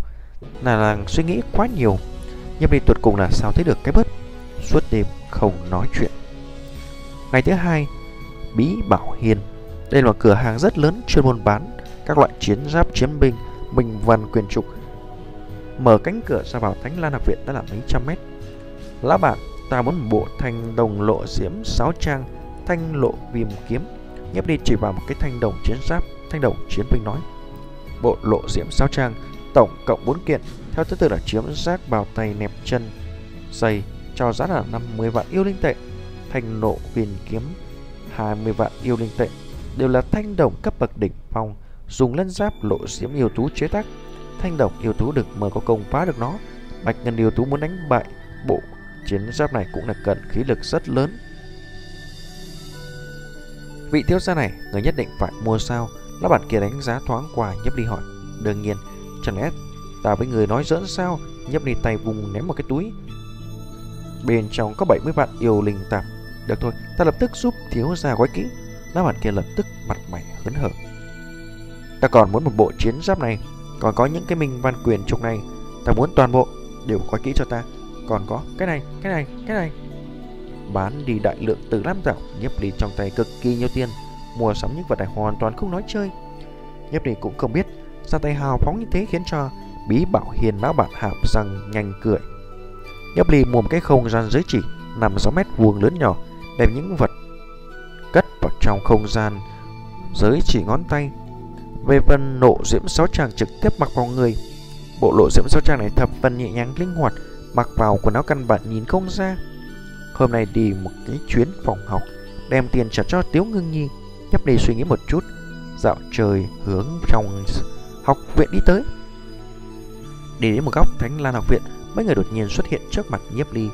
Là làng suy nghĩ quá nhiều. Nhếp đi tuột cùng là sao thấy được cái bớt? Suốt đêm không nói chuyện. Ngày thứ hai, Bí Bảo Hiền. Đây là cửa hàng rất lớn, chuyên môn bán Các loại chiến giáp, chiến binh, bình văn quyền trục. Mở cánh cửa ra vào Thánh Lan Học Viện đã là mấy trăm mét. Lão bạn, Ta muốn một bộ thanh đồng lộ diễm sáu trang Thanh lộ viêm kiếm. Nhấp đi chỉ vào một cái thanh đồng chiến giáp, Thanh đồng chiến binh nói. Bộ lộ diễm sao trang, Tổng cộng 4 kiện. Theo thứ tự là chiếm giác bào tay nẹp chân Giày cho giá là 50 vạn yêu linh tệ. Thanh lộ viêm kiếm 20 vạn yêu linh tệ. Đều là thanh đồng cấp bậc đỉnh phong, Dùng lân giáp lộ diễm yêu tú chế tác. Thanh đồng yêu tú được mời có công phá được nó. Bạch ngân yêu tú muốn đánh bại Bộ chiến giáp này cũng là cần khí lực rất lớn. Vị thiếu gia này Người nhất định phải mua sao? Lão bản kia đánh giá thoáng qua nhấp đi hỏi. Đương nhiên Chẳng lẽ ta với người nói giỡn sao? Nhấp đi tay vùng ném một cái túi. Bên trong có 70 vạn yêu linh tạp. Được thôi Ta lập tức giúp thiếu gia gói kỹ. Lão bản kia lập tức mặt mày hớn hở. Ta còn muốn một bộ chiến giáp này. Còn có những cái minh văn quyền trục này. Ta muốn toàn bộ Đều gói kỹ cho ta. Còn có cái này, cái này, cái này. Bán đi đại lượng từ lam dạo Nhấp đi trong tay cực kỳ nhiều tiền, Mua sắm những vật này hoàn toàn không nói chơi. Nhấp đi cũng không biết ra tay hào phóng như thế khiến cho Bí bảo hiền lão bạn hàm răng nhanh cười. Nhấp ly mua một cái không gian giới chỉ Nằm 6 mét vuông lớn nhỏ, Đem những vật cất vào trong không gian Giới chỉ ngón tay. Về phần nộ diễm sáu tràng trực tiếp mặc vào người, Bộ lộ diễm sáu tràng này thập phần nhẹ nhàng linh hoạt, Mặc vào quần áo căn bản nhìn không ra. Hôm nay đi một cái chuyến phòng học, Đem tiền trả cho Tiếu Ngưng Nhi, Nhấp đi suy nghĩ một chút. Dạo trời hướng trong học viện đi tới. Đi đến một góc Thánh Lan học viện, Mấy người đột nhiên xuất hiện trước mặt Nhiếp Ly.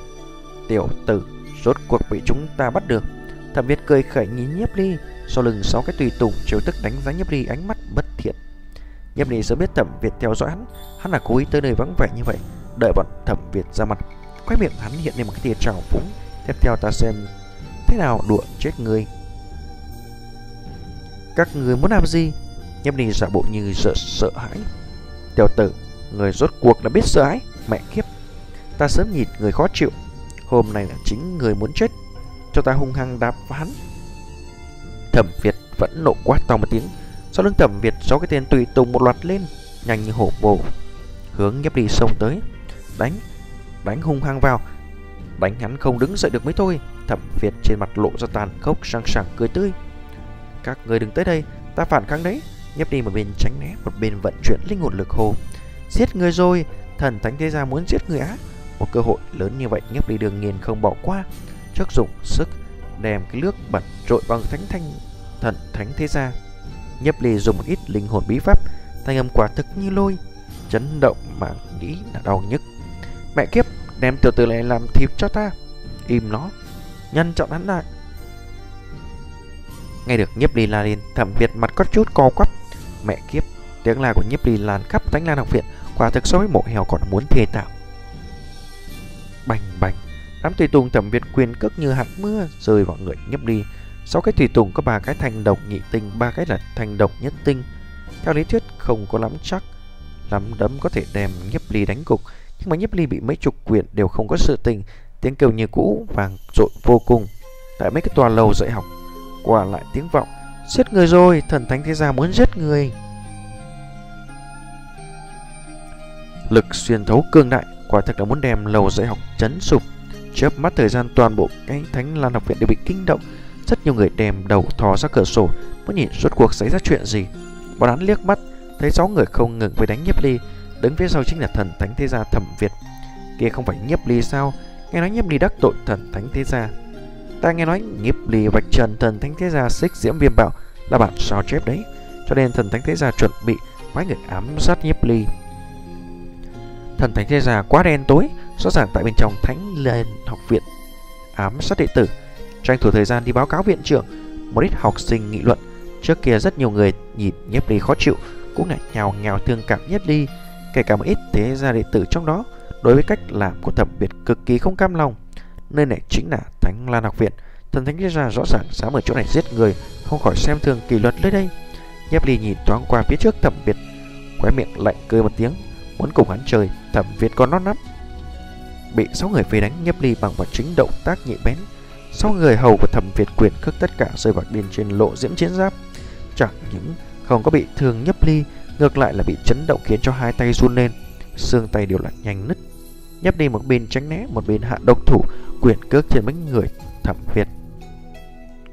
Tiểu tử, Rốt cuộc bị chúng ta bắt được. Thẩm Việt cười khẩy nhìn Nhiếp Ly, Sau lưng sáu cái tùy tùng chiếu tức đánh giá Nhiếp Ly ánh mắt bất thiện. Nhiếp Ly sớm biết Thẩm Việt theo dõi hắn Hắn là cố ý tới nơi vắng vẻ như vậy, Đợi bọn Thẩm Việt ra mặt. Quay miệng hắn hiện lên một cái tia trào phúng. Tiếp theo ta xem Thế nào đụa chết ngươi Các người muốn làm gì? Nhâm Ly giả bộ như sợ sợ hãi. Tiểu tử, Người rốt cuộc đã biết sợ hãi. Mẹ kiếp, Ta sớm nhìn người khó chịu. Hôm nay là chính người muốn chết. Cho ta hung hăng đạp hắn. Thẩm Việt vẫn nộ quát to một tiếng. Sau lưng Thẩm Việt sáu cái tên tùy tùng một loạt lên, Nhanh như hổ bồ. Hướng nhấp đi sông tới, Đánh Đánh hung hăng vào. Đánh hắn không đứng dậy được mới thôi, Thẩm Việt trên mặt lộ ra tàn khốc, sang sảng cười tươi. Các người đừng tới đây, Ta phản kháng đấy. Nhấp đi một bên tránh né, Một bên vận chuyển linh hồn lực hồ. Giết người rồi, Thần thánh thế gia muốn giết người á. Một cơ hội lớn như vậy, nhấp đi đường nghiền không bỏ qua. Trước dụng sức, Đem cái nước bẩn trội bằng thánh thanh, Thần thánh thế gia Nhấp đi dùng một ít linh hồn bí pháp, Thanh âm quả thực như lôi, Chấn động mà nghĩ là đau nhức. Mẹ kiếp Đem tiểu tử này làm thịt cho ta. Im nó, Nhân chọn hắn lại. Nghe được nhiếp ly la lên, Thẩm Việt mặt có chút co quắp. Mẹ kiếp, Tiếng la của nhiếp ly lan khắp thánh lan học viện, Quả thực so với mộ heo còn muốn thê tạo Bành bành, Đám tùy tùng thẩm Việt quyền cước như hạt mưa Rơi vào người nhiếp ly. Sau cái tùy tùng có ba cái thành độc nhị tinh, ba cái là thành độc nhất tinh. Theo lý thuyết không có lắm chắc, Lắm đấm có thể đem nhiếp ly đánh cục nhưng mà nhiếp ly bị mấy chục quyển đều không có sự tình. Tiếng kêu như cũ vàng rộn vô cùng. Tại mấy cái tòa lầu dạy học quả lại tiếng vọng. Giết người rồi, thần thánh thế gia muốn giết người. Lực xuyên thấu cương đại Quả thực là muốn đem lầu dạy học chấn sụp. Chớp mắt thời gian toàn bộ cái thánh lan học viện đều bị kinh động. Rất nhiều người đem đầu thò ra cửa sổ Muốn nhìn suốt cuộc xảy ra chuyện gì. Bọn hắn liếc mắt Thấy sáu người không ngừng với đánh nhiếp ly. Đứng phía sau chính là thần thánh thế gia thẩm Việt. Kia không phải nhiếp ly sao? Nghe nói nhiếp ly đắc tội thần thánh thế gia. Ta nghe nói nhiếp ly vạch trần thần thánh thế gia xích diễm viêm bảo Là bản sao chép đấy, Cho nên thần thánh thế gia chuẩn bị phái người ám sát nhiếp ly. Thần thánh thế gia quá đen tối, Rõ ràng tại bên trong thánh lên học viện. Ám sát đệ tử, Tranh thủ thời gian đi báo cáo viện trưởng, Một ít học sinh nghị luận. Trước kia rất nhiều người nhìn nhiếp ly khó chịu, cũng là nhào nhào thương cảm nhiếp ly kể cả một ít thế gia đệ tử trong đó đối với cách làm của thẩm Việt cực kỳ không cam lòng. Nơi này chính là Thánh Lan học viện, thần thánh thế gia rõ ràng dám ở chỗ này giết người, không khỏi xem thường kỷ luật nơi đây. nhấp Ly nhìn thoáng qua phía trước thẩm Việt, khóe miệng lạnh cười một tiếng, muốn cùng hắn chơi, thẩm Việt còn non nắp. Bị sáu người vây đánh nhấp Ly bằng một chính động tác nhị bén, sáu người hầu của thẩm Việt quyền cước tất cả rơi vào bên trên lộ diễm chiến giáp, chẳng những không có bị thương Nhấp Ly, ngược lại là bị chấn động khiến cho hai tay run lên, xương tay đều là nhanh nứt. Nhấp đi một bên tránh né, một bên hạ độc thủ, quyển cước trên mấy người thẩm Việt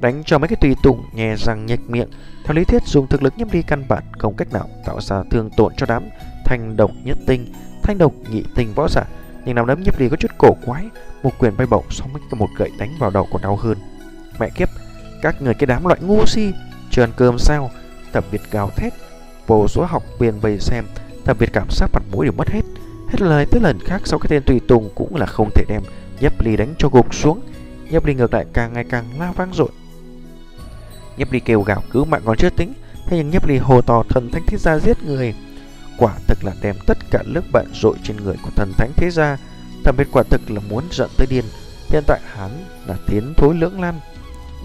đánh cho mấy cái tùy tùng nhè răng nhếch miệng. Theo lý thuyết dùng thực lực nhấp đi căn bản không cách nào tạo ra thương tổn cho đám thanh độc nhất tinh, thanh độc nhị tinh võ giả. Nhưng nằm đấm nhấp đi có chút cổ quái, một quyền bay bổng xong mấy một gậy đánh vào đầu còn đau hơn. Mẹ kiếp, các người cái đám loại ngu si, chưa ăn cơm sao? Thẩm Việt gào thét, vô số học viên vây xem, Thẩm Việt cảm giác mặt mũi đều mất hết. Hết lời tới lần khác sau cái tên tùy tùng cũng là không thể đem nhấp ly đánh cho gục xuống. Nhấp ly ngược lại càng ngày càng la vang dội. Nhấp ly kêu gào cứu mạng còn chưa tính Thế nhưng nhấp ly hồ to thần thánh thế gia giết người Quả thực là đem tất cả lớp bận rội trên người của thần thánh thế gia Thẩm biệt quả thực là muốn giận tới điên Hiện tại hắn là tiến thối lưỡng lan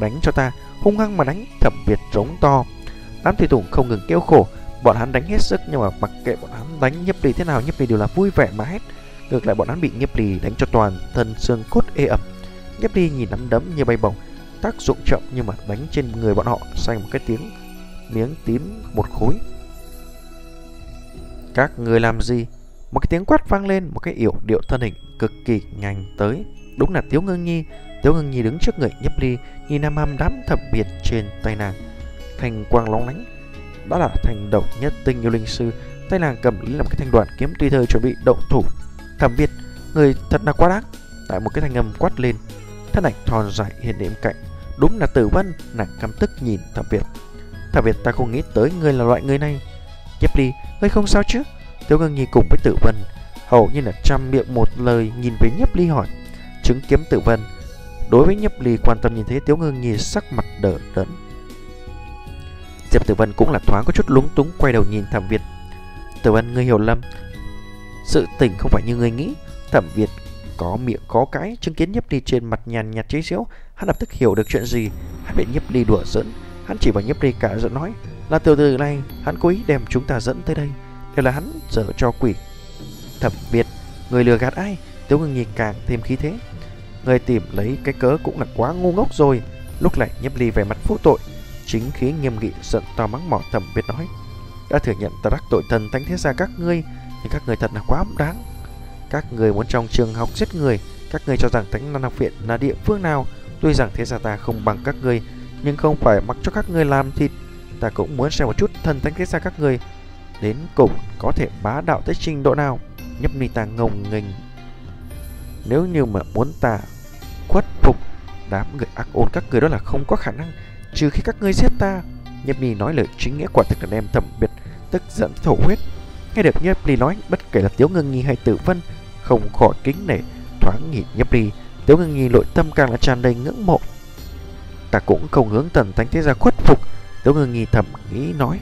Đánh cho ta Hung hăng mà đánh thẩm biệt trống to Đám thủy tùng không ngừng kêu khổ Bọn hắn đánh hết sức nhưng mà mặc kệ bọn hắn đánh nhấp ly thế nào Nhấp ly đều là vui vẻ mà hết Ngược lại bọn hắn bị nhấp ly đánh cho toàn thân xương cốt ê ẩm Nhấp ly nhìn nắm đấm như bay bổng tác dụng chậm nhưng mà đánh trên người bọn họ xanh một cái tiếng miếng tím một khối. Các người làm gì? Một cái tiếng quát vang lên, một cái yểu điệu thân hình cực kỳ nhanh tới. Đúng là Tiếu Ngưng Nhi. Tiếu Ngưng Nhi đứng trước người nhấp ly, nhìn nam ham đám thập biệt trên tay nàng. Thành quang lóng lánh. Đó là thành độc nhất tinh yêu linh sư. Tay nàng cầm lấy làm cái thanh đoạn kiếm tùy thời chuẩn bị động thủ. Thẩm biệt, người thật là quá đáng. Tại một cái thanh âm quát lên, thân ảnh thon dài hiện đến cạnh. Đúng là tử vân. Nàng căm tức nhìn thẩm Việt. Thẩm Việt ta không nghĩ tới người là loại người này. Nhếp đi Ngươi không sao chứ? Tiêu ngưng nhi cùng với tử vân Hầu như là trăm miệng một lời nhìn về nhấp ly hỏi. Chứng kiếm tử vân. Đối với nhấp ly quan tâm nhìn thấy Tiếu ngưng nhi sắc mặt đỡ đẫn. Diệp tử vân cũng là thoáng có chút lúng túng Quay đầu nhìn thẩm Việt. Tử vân, ngươi hiểu lầm. Sự tình không phải như ngươi nghĩ. Thẩm Việt có miệng, có cái, chứng kiến nhấp ly trên mặt nhàn nhạt chế giễu, hắn lập tức hiểu được chuyện gì. Hắn bị nhấp ly đùa giỡn. Hắn chỉ vào nhấp ly cả giận nói, là từ từ này, hắn cố ý đem chúng ta dẫn tới đây. Đều là hắn dở cho quỷ. Thẩm việt, người lừa gạt ai? Tiêu ngưng nhìn càng thêm khí thế. Người tìm lấy cái cớ cũng là quá ngu ngốc rồi. Lúc này nhấp ly về mặt phụ tội chính khí nghiêm nghị, giận to mắng mỏ thầm biệt nói đã thừa nhận ta đắc tội thần thánh thế gia các ngươi nhưng các người thật là quá đáng. Các người muốn trong trường học giết người, Các người cho rằng Thánh Lan Học Viện là địa phương nào? Tuy rằng thế gia ta không bằng các người Nhưng không phải mặc cho các người làm thịt. Ta cũng muốn xem một chút thần thánh thế gia các người Đến cùng có thể bá đạo tới trình độ nào. Nhấp ni ta ngồng nghênh. Nếu như mà muốn ta khuất phục Đám người ác ôn các người đó là không có khả năng. Trừ khi các người giết ta, Nhấp ni nói lời chính nghĩa quả thực là đem thẩm biệt, Tức giận thổ huyết. Nghe được Nhấp ni nói, bất kể là Tiếu Ngân Nhi hay Tử Vân, không khỏi kính nể, thoáng nhìn nhấp đi Tiếu ngưng nhi nội tâm càng là tràn đầy ngưỡng mộ. Ta cũng không hướng thần thánh thế gia khuất phục, Tiếu ngưng nhi thầm nghĩ nói.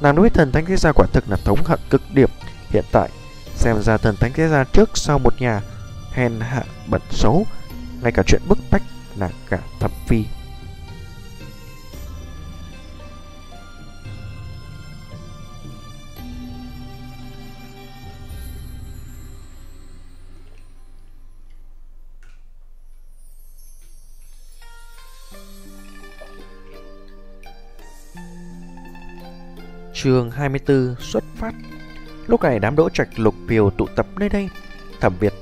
Nàng đối thần thánh thế gia quả thực là thống hận cực điểm. Hiện tại, Xem ra thần thánh thế gia trước sau một nhà, Hèn hạ bẩn xấu, Ngay cả chuyện bức bách là cả thẩm phi. Trường 24 xuất phát. Lúc này đám đỗ trạch lục phiều tụ tập nơi đây, Thẩm Việt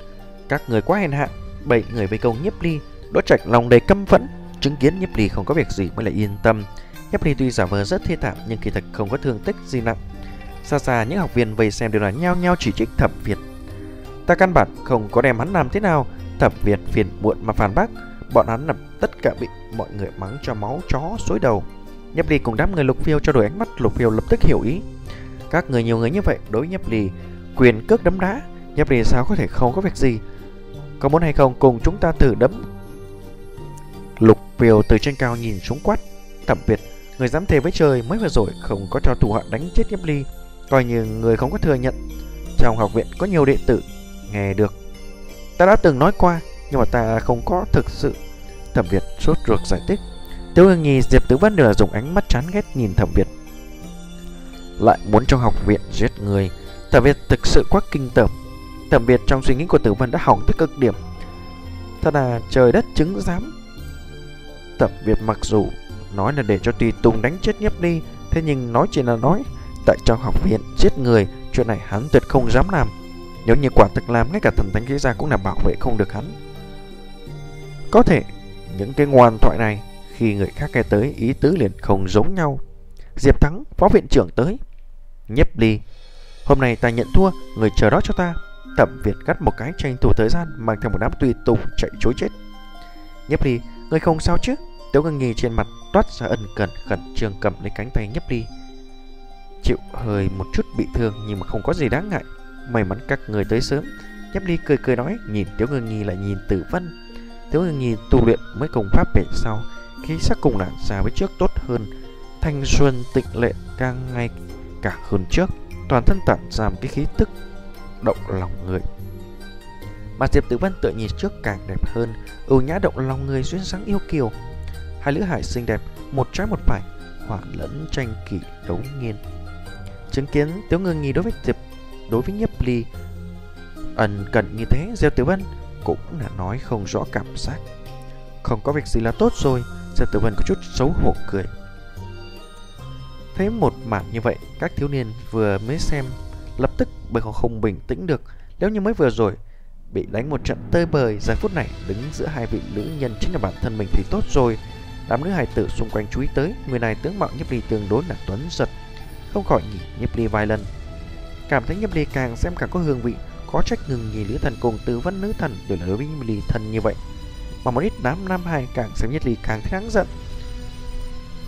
Các người quá hèn hạ Bảy người vây công nhiếp ly. Đỗ trạch lòng đầy căm phẫn, Chứng kiến nhiếp ly không có việc gì mới lại yên tâm. Nhiếp ly tuy giả vờ rất thê thảm, Nhưng kỳ thật không có thương tích gì nặng. Xa xa những học viên vây xem đều là nhao nhao chỉ trích Thẩm Việt. Ta căn bản không có đem hắn làm thế nào. Thẩm Việt phiền muộn mà phản bác, Bọn hắn làm tất cả bị mọi người mắng cho máu chó xối đầu. Nhấp Ly cùng đám người Lục Phiêu cho đổi ánh mắt, Lục Phiêu lập tức hiểu ý. Các người nhiều người như vậy đối với Nhấp Ly, Quyền cước đấm đá, Nhấp Ly sao có thể không có việc gì? Có muốn hay không, cùng chúng ta thử đấm. Lục Phiêu từ trên cao nhìn xuống quát, Thẩm việt, Người dám thề với trời mới vừa rồi không có cho thủ hạ đánh chết Nhấp Ly, Coi như người không có thừa nhận. Trong học viện có nhiều đệ tử, Nghe được. Ta đã từng nói qua, Nhưng mà ta không có thực sự. Thẩm Việt sốt ruột giải thích. Tiêu Hương Nhi, Diệp Tử Văn đều là dùng ánh mắt chán ghét nhìn Thẩm Việt. Lại muốn trong học viện giết người, Thẩm Việt thực sự quá kinh tởm. Thẩm Việt trong suy nghĩ của Tử Văn đã hỏng tới cực điểm. Thật là trời đất chứng giám. Thẩm Việt mặc dù nói là để cho Tùy Tùng đánh chết nhấp đi Thế nhưng nói chỉ là nói, Tại trong học viện giết người, Chuyện này hắn tuyệt không dám làm. Nếu như quả thực làm, Ngay cả thần thánh khí ra cũng là bảo vệ không được hắn. Có thể, Những cái ngoan thoại này khi người khác nghe tới, ý tứ liền không giống nhau. Diệp Thắng, Phó viện trưởng tới. Nhếp ly, Hôm nay ta nhận thua, Người chờ đó cho ta. Thẩm Việt gắt một cái tranh thủ thời gian Mang theo một đám tùy tùng chạy chối chết. Nhếp ly, Người không sao chứ? Tiếu ngưng nghi trên mặt toát ra ân cần, khẩn trương cầm lấy cánh tay nhấp đi Chịu hơi một chút bị thương nhưng mà không có gì đáng ngại. May mắn các người tới sớm. Nhấp đi cười cười nói, Nhìn Tiếu ngưng nghi lại nhìn tử vân. Tiếu ngưng nghi tu luyện mới công pháp về sau khi sắc cùng là xa với trước tốt hơn. Thanh xuân tịnh lệ càng ngày cả hơn trước. Toàn thân tản ra một cái khí tức Động lòng người. Mà Diệp Tử Văn tự nhìn trước càng đẹp hơn. Ưu nhã động lòng người duyên dáng yêu kiều. Hai lữ hải xinh đẹp, một trái một phải, hỏa lẫn tranh kỷ đấu nghiên. Chứng kiến Tiếu Ngưng nghi đối với Diệp, đối với Nhiếp Ly ẩn cận như thế, Diệp Tử văn cũng là nói không rõ cảm giác. Không có việc gì là tốt rồi, Giật Tử Vân có chút xấu hổ cười. Thấy một màn như vậy, các thiếu niên vừa mới xem lập tức bởi họ không bình tĩnh được. Nếu như mới vừa rồi bị đánh một trận tơi bời, giờ phút này đứng giữa hai vị nữ nhân chính là bản thân mình thì tốt rồi. Đám nữ hài tử xung quanh chú ý tới Người này tướng mạo Nhiếp Ly tương đối là tuấn giật Không khỏi nhỉ Nhiếp Ly vài lần Cảm thấy Nhiếp Ly càng xem càng có hương vị Có trách ngừng nhìn nữ thần cùng tư vấn nữ thần Đều là đối với Nhiếp Ly thân như vậy mà một ít đám nam hài càng xem nhất Ly càng thấy đáng giận.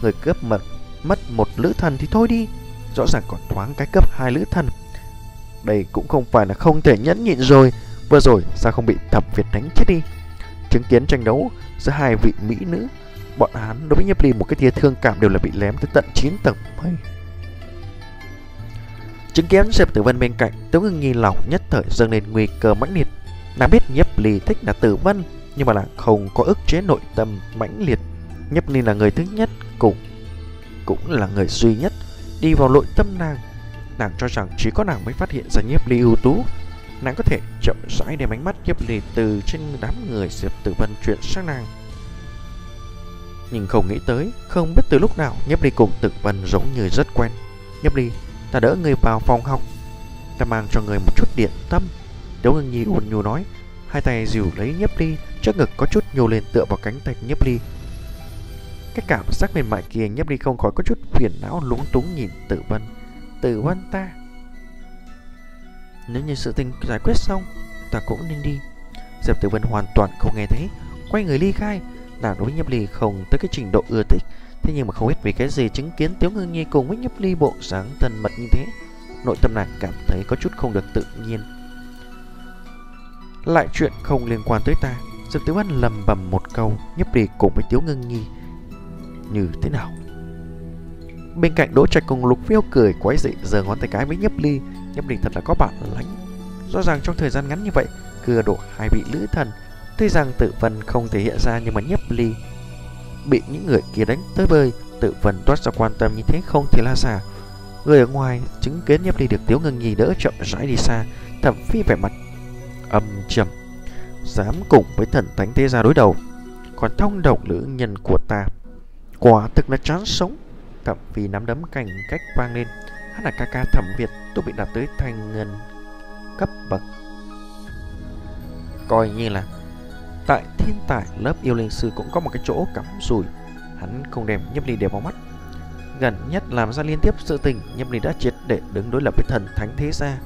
Người cướp mật mất một lữ thần thì thôi đi. Rõ ràng còn thoáng cái cấp hai lữ thần. Đây cũng không phải là không thể nhẫn nhịn rồi. Vừa rồi sao không bị thập Việt đánh chết đi? Chứng kiến tranh đấu giữa hai vị mỹ nữ Bọn hắn đối với Nhiếp Ly một cái tia thương cảm đều là bị lém tới tận 9 tầng. Mây. Chứng kiến Diệp Tử Vân bên cạnh, tướng Ngưng nghi lòng nhất thời dâng lên nguy cơ mãnh liệt. Nàng biết Nhiếp Ly thích là Tử Vân, nhưng mà nàng không có ức chế nội tâm mãnh liệt. Nhiếp Ly là người thứ nhất, cùng cũng là người duy nhất đi vào nội tâm nàng. Nàng cho rằng chỉ có nàng mới phát hiện ra Nhiếp Ly ưu tú. Nàng có thể chậm rãi đem ánh mắt Nhiếp Ly từ trên đám người Diệp Tử Vân chuyển sang nàng. Nhưng không nghĩ tới Không biết từ lúc nào Nhấp Ly cùng Tử Vân giống như rất quen Nhấp Ly Ta đỡ người vào phòng học Ta mang cho người một chút điện tâm Đỗ ngưng nhi ôn nhu nói Hai tay dìu lấy Nhấp Ly Trước ngực có chút nhô lên tựa vào cánh tay Nhấp Ly. Cái cảm giác mềm mại kia Nhấp Ly không khỏi có chút phiền não, lúng túng nhìn Tử Vân. Tử Vân ta! Nếu như sự tình giải quyết xong, Ta cũng nên đi. Diệp Tử Vân hoàn toàn không nghe thấy. Quay người ly khai. Nàng đối với Nhấp Ly không tới cái trình độ ưa thích. Thế nhưng mà không biết vì cái gì chứng kiến Tiếu Ngưng Nhi cùng với Nhấp Ly bộ dáng thân mật như thế. Nội tâm nàng cảm thấy có chút không được tự nhiên. Lại chuyện không liên quan tới ta. Diệp Tiểu Văn lầm bầm một câu, Nhấp Ly cùng với Tiếu Ngưng Nhi. Như thế nào? Bên cạnh Đỗ Trạch cùng Lục Phiêu cười quái dị giờ ngón tay cái với Nhấp Ly. Nhấp Ly thật là có bản lãnh. Rõ ràng trong thời gian ngắn như vậy, Cưa đổ hai vị lữ thần, Tuy rằng tự vân không thể hiện ra nhưng mà nhấp ly. Bị những người kia đánh tới bơi, Tự vân toát ra quan tâm như thế không thì la giả Người ở ngoài chứng kiến nhấp ly được tiếu ngưng nhì đỡ chậm rãi đi xa, thậm phi vẻ mặt âm trầm. Dám cùng với thần thánh thế gia đối đầu, Còn thông đồng nữ nhân của ta. Quả thực là chán sống. Thậm phi nắm đấm cành cách vang lên, Hắn là ca ca thẩm Việt, tôi bị đạt tới thành ngân cấp bậc. Coi như là Tại thiên tài lớp yêu linh sư cũng có một cái chỗ cắm rủi. Hắn không đem nhấp ly để vào mắt. Gần nhất làm ra liên tiếp sự tình Nhâm ly đã triệt để đứng đối lập với thần thánh thế gia.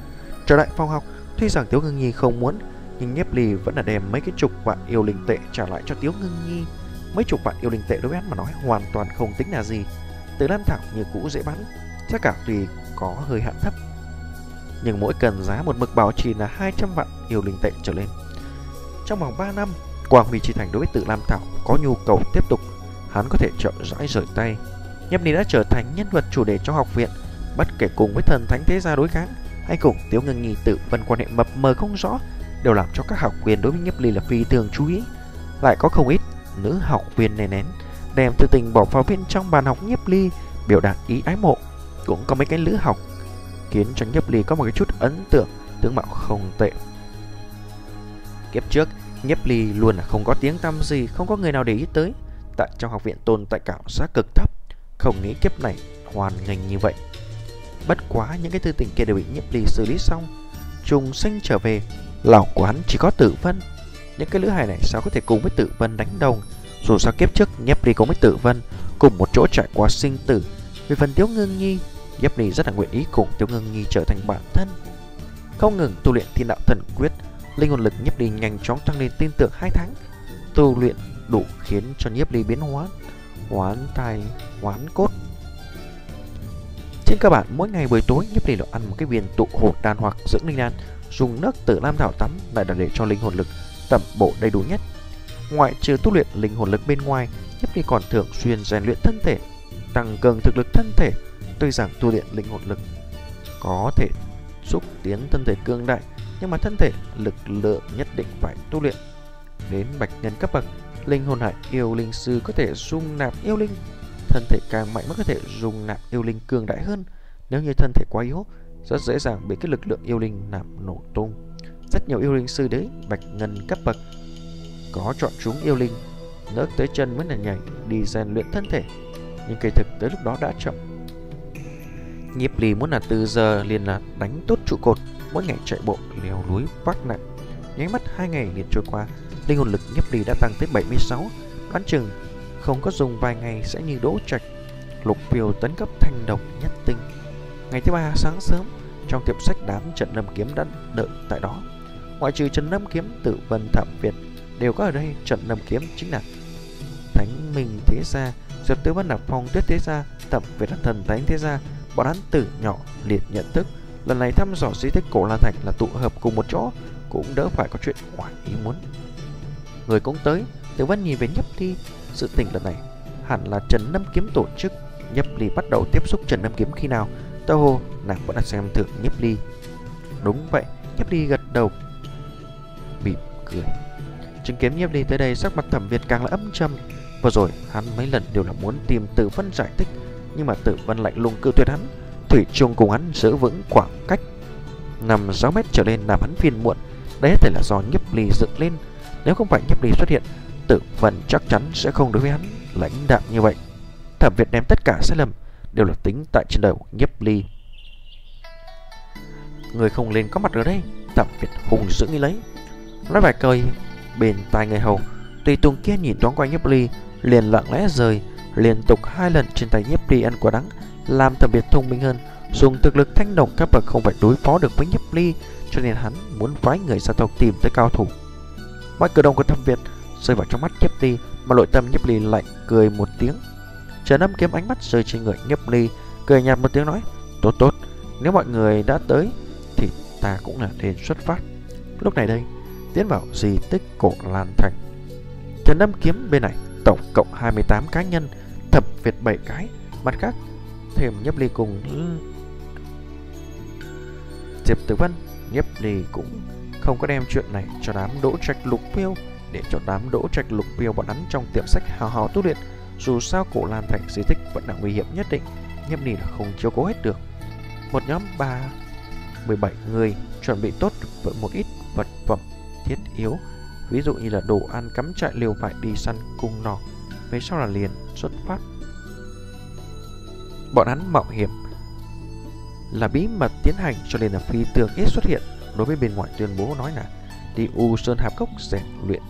Trở lại phòng học, Tuy rằng Tiếu Ngưng Nhi không muốn nhưng Nhiếp Ly vẫn là đem mấy cái chục vạn yêu linh tệ trả lại cho Tiếu Ngưng Nhi. Mấy chục vạn yêu linh tệ đối với hắn mà nói hoàn toàn không tính là gì. Từ Lam Thảo như cũ dễ bán Giá cả tùy có hơi hạn thấp. Nhưng mỗi cần giá một mực bảo trì là 200 vạn yêu linh tệ trở lên. Trong vòng 3 năm Quang Huy Chi Thành đối với Tự Lam Thảo có nhu cầu tiếp tục, hắn có thể chậm rãi rời tay. Nhâm Ni đã trở thành nhân vật chủ đề trong học viện, Bất kể cùng với thần thánh thế gia đối kháng hay cùng Tiếu Ngân Nhi tự vân quan hệ mập mờ không rõ đều làm cho các học viên đối với Nhiếp Ly là phi thường chú ý. Lại có không ít nữ học viên nề nén đem tư tình bỏ vào bên trong bàn học Nhiếp Ly biểu đạt ý ái mộ. Cũng có mấy cái lữ học khiến cho Nhiếp Ly có một cái chút ấn tượng tướng mạo không tệ. Kiếp trước, Nhiếp Ly luôn là không có tiếng tăm gì, không có người nào để ý tới. Tại trong học viện tồn tại cảm giác cực thấp, không nghĩ kiếp này hoàn ngành như vậy. Bất quá những cái tư tình kia đều bị Nhiếp Ly xử lý xong, trùng sinh trở về, lòng hắn chỉ có Tử Vân. Những cái lữ hài này sao có thể cùng với Tử Vân đánh đồng? Dù sao kiếp trước Nhiếp Ly cùng với Tử Vân cùng một chỗ trải qua sinh tử. Về phần Tiếu Ngưng Nhi, Nhiếp Ly rất là nguyện ý cùng Tiếu Ngưng Nhi trở thành bản thân. Không ngừng tu luyện thiên đạo thần quyết, linh hồn lực Nhiếp Ly nhanh chóng tăng lên tin tưởng hai tháng. Tu luyện đủ khiến cho Nhiếp Ly biến hóa, hoán tai hoán cốt. Trên cơ bản mỗi ngày buổi tối Nhiếp Ly đều ăn một cái viên tụ hồn đan hoặc dưỡng linh đan, dùng nước tử lam thảo tắm lại là để cho linh hồn lực tẩm bổ đầy đủ nhất. Ngoại trừ tu luyện linh hồn lực bên ngoài, Nhấp Ly còn thường xuyên rèn luyện thân thể, tăng cường thực lực thân thể. Tuy rằng tu luyện linh hồn lực có thể xúc tiến thân thể cương đại, nhưng mà thân thể lực lượng nhất định phải tu luyện. Đến bạch nhân cấp bậc, linh hồn hải yêu linh sư có thể dung nạp yêu linh, thân thể càng mạnh mới có thể dung nạp yêu linh cường đại hơn. Nếu như thân thể quá yếu, rất dễ dàng bị cái lực lượng yêu linh làm nổ tung. Rất nhiều yêu linh sư đấy, bạch ngân cấp bậc có chọn chúng yêu linh, nớt tới chân mới là nhảy đi rèn luyện thân thể. Nhưng kỳ thực tới lúc đó đã chậm. Nhiếp lì muốn là từ giờ liền là đánh tốt trụ cột, mỗi ngày chạy bộ leo núi vác nặng. Nháy mắt hai ngày liền trôi qua, linh hồn lực Nhiếp lì đã tăng tới 76, đoán chừng không có dùng vài ngày sẽ như đỗ trạch. Lục phiêu tấn cấp thanh độc nhất tinh. Ngày thứ ba sáng sớm, trong tiệm sách đám trận lâm kiếm đã đợi tại đó. Ngoại trừ trận lâm kiếm tự vân thẩm Việt đều có ở đây, trận lâm kiếm chính là Thánh Minh Thế Gia, Diệp Tứ Văn Nạp Phong Tuyết Thế Gia, Thẩm Việt là thần Thánh Thế Gia, bọn hắn tử nhỏ liệt nhận thức. Lần này thăm dò di tích cổ Lan Thạch là tụ hợp cùng một chỗ, cũng đỡ phải có chuyện ngoài ý muốn. Người cũng tới, Tử văn nhìn về Nhấp đi sự tình lần này hẳn là Trần Lâm Kiếm tổ chức. Nhấp Ly bắt đầu tiếp xúc Trần Lâm Kiếm khi nào? Tao hồ nàng vẫn đang xem thượng nhiếp Ly. Đúng vậy, nhiếp Ly gật đầu, mỉm cười. Chứng kiến nhiếp Ly tới đây, sắc mặt Thẩm Việt càng là âm trầm. Vừa rồi hắn mấy lần đều là muốn tìm Tử Vân giải thích, nhưng mà Tử Vân lạnh lùng cự tuyệt hắn. Thủy chung cùng hắn giữ vững khoảng cách nằm 6 mét trở lên làm hắn phiền muộn. Đấy có thể là do nhiếp Ly dựng lên. Nếu không phải nhiếp Ly xuất hiện, Tử Vân chắc chắn sẽ không đối với hắn lãnh đạm như vậy. Thẩm Việt đem tất cả sai lầm đều là tính tại trên đầu Nhấp Ly. Người không lên có mặt ở đây, Thẩm Việt hùng dữ nghĩ lấy. Nói vài câu bên tai người hầu, tùy tùng kia nhìn thoáng qua Nhấp Ly, liền lặng lẽ rời, liên tục hai lần trên tay Nhấp Ly ăn quả đắng, làm Thẩm Việt thông minh hơn, dùng thực lực thanh đồng các bậc không phải đối phó được với Nhấp Ly, cho nên hắn muốn phái người ra tộc tìm tới cao thủ. Mọi cử động của Thẩm Việt rơi vào trong mắt nhiếp Ly, mà nội tâm Nhấp Ly lạnh cười một tiếng. Trần Âm kiếm ánh mắt rơi trên người Nhấp Ly, cười nhạt một tiếng nói: "Tốt tốt, nếu mọi người đã tới thì ta cũng là nên xuất phát." Lúc này đây, tiến vào di tích cổ Lan Thành. Trần Âm kiếm bên này tổng cộng 28 cá nhân, thập Việt 7 cái, mặt khác thêm Nhấp Ly cùng Diệp Tử Vân, Nhấp Ly cũng không có đem chuyện này cho đám đỗ trạch lục phiêu để cho đám đỗ trạch lục phiêu bọn hắn trong tiệm sách hào hào tu luyện. Dù sao cổ Lan Thành di tích vẫn là nguy hiểm nhất định, nhâm Ly là không chiếu cố hết được. Một nhóm 3 17 người chuẩn bị tốt với một ít vật phẩm thiết yếu, ví dụ như là đồ ăn cắm trại liều vải đi săn cung nỏ. Về sau là liền xuất phát. Bọn hắn mạo hiểm là bí mật tiến hành cho nên là phi tường ít xuất hiện đối với bên ngoài tuyên bố nói là đi U Sơn Hạp Cốc rèn luyện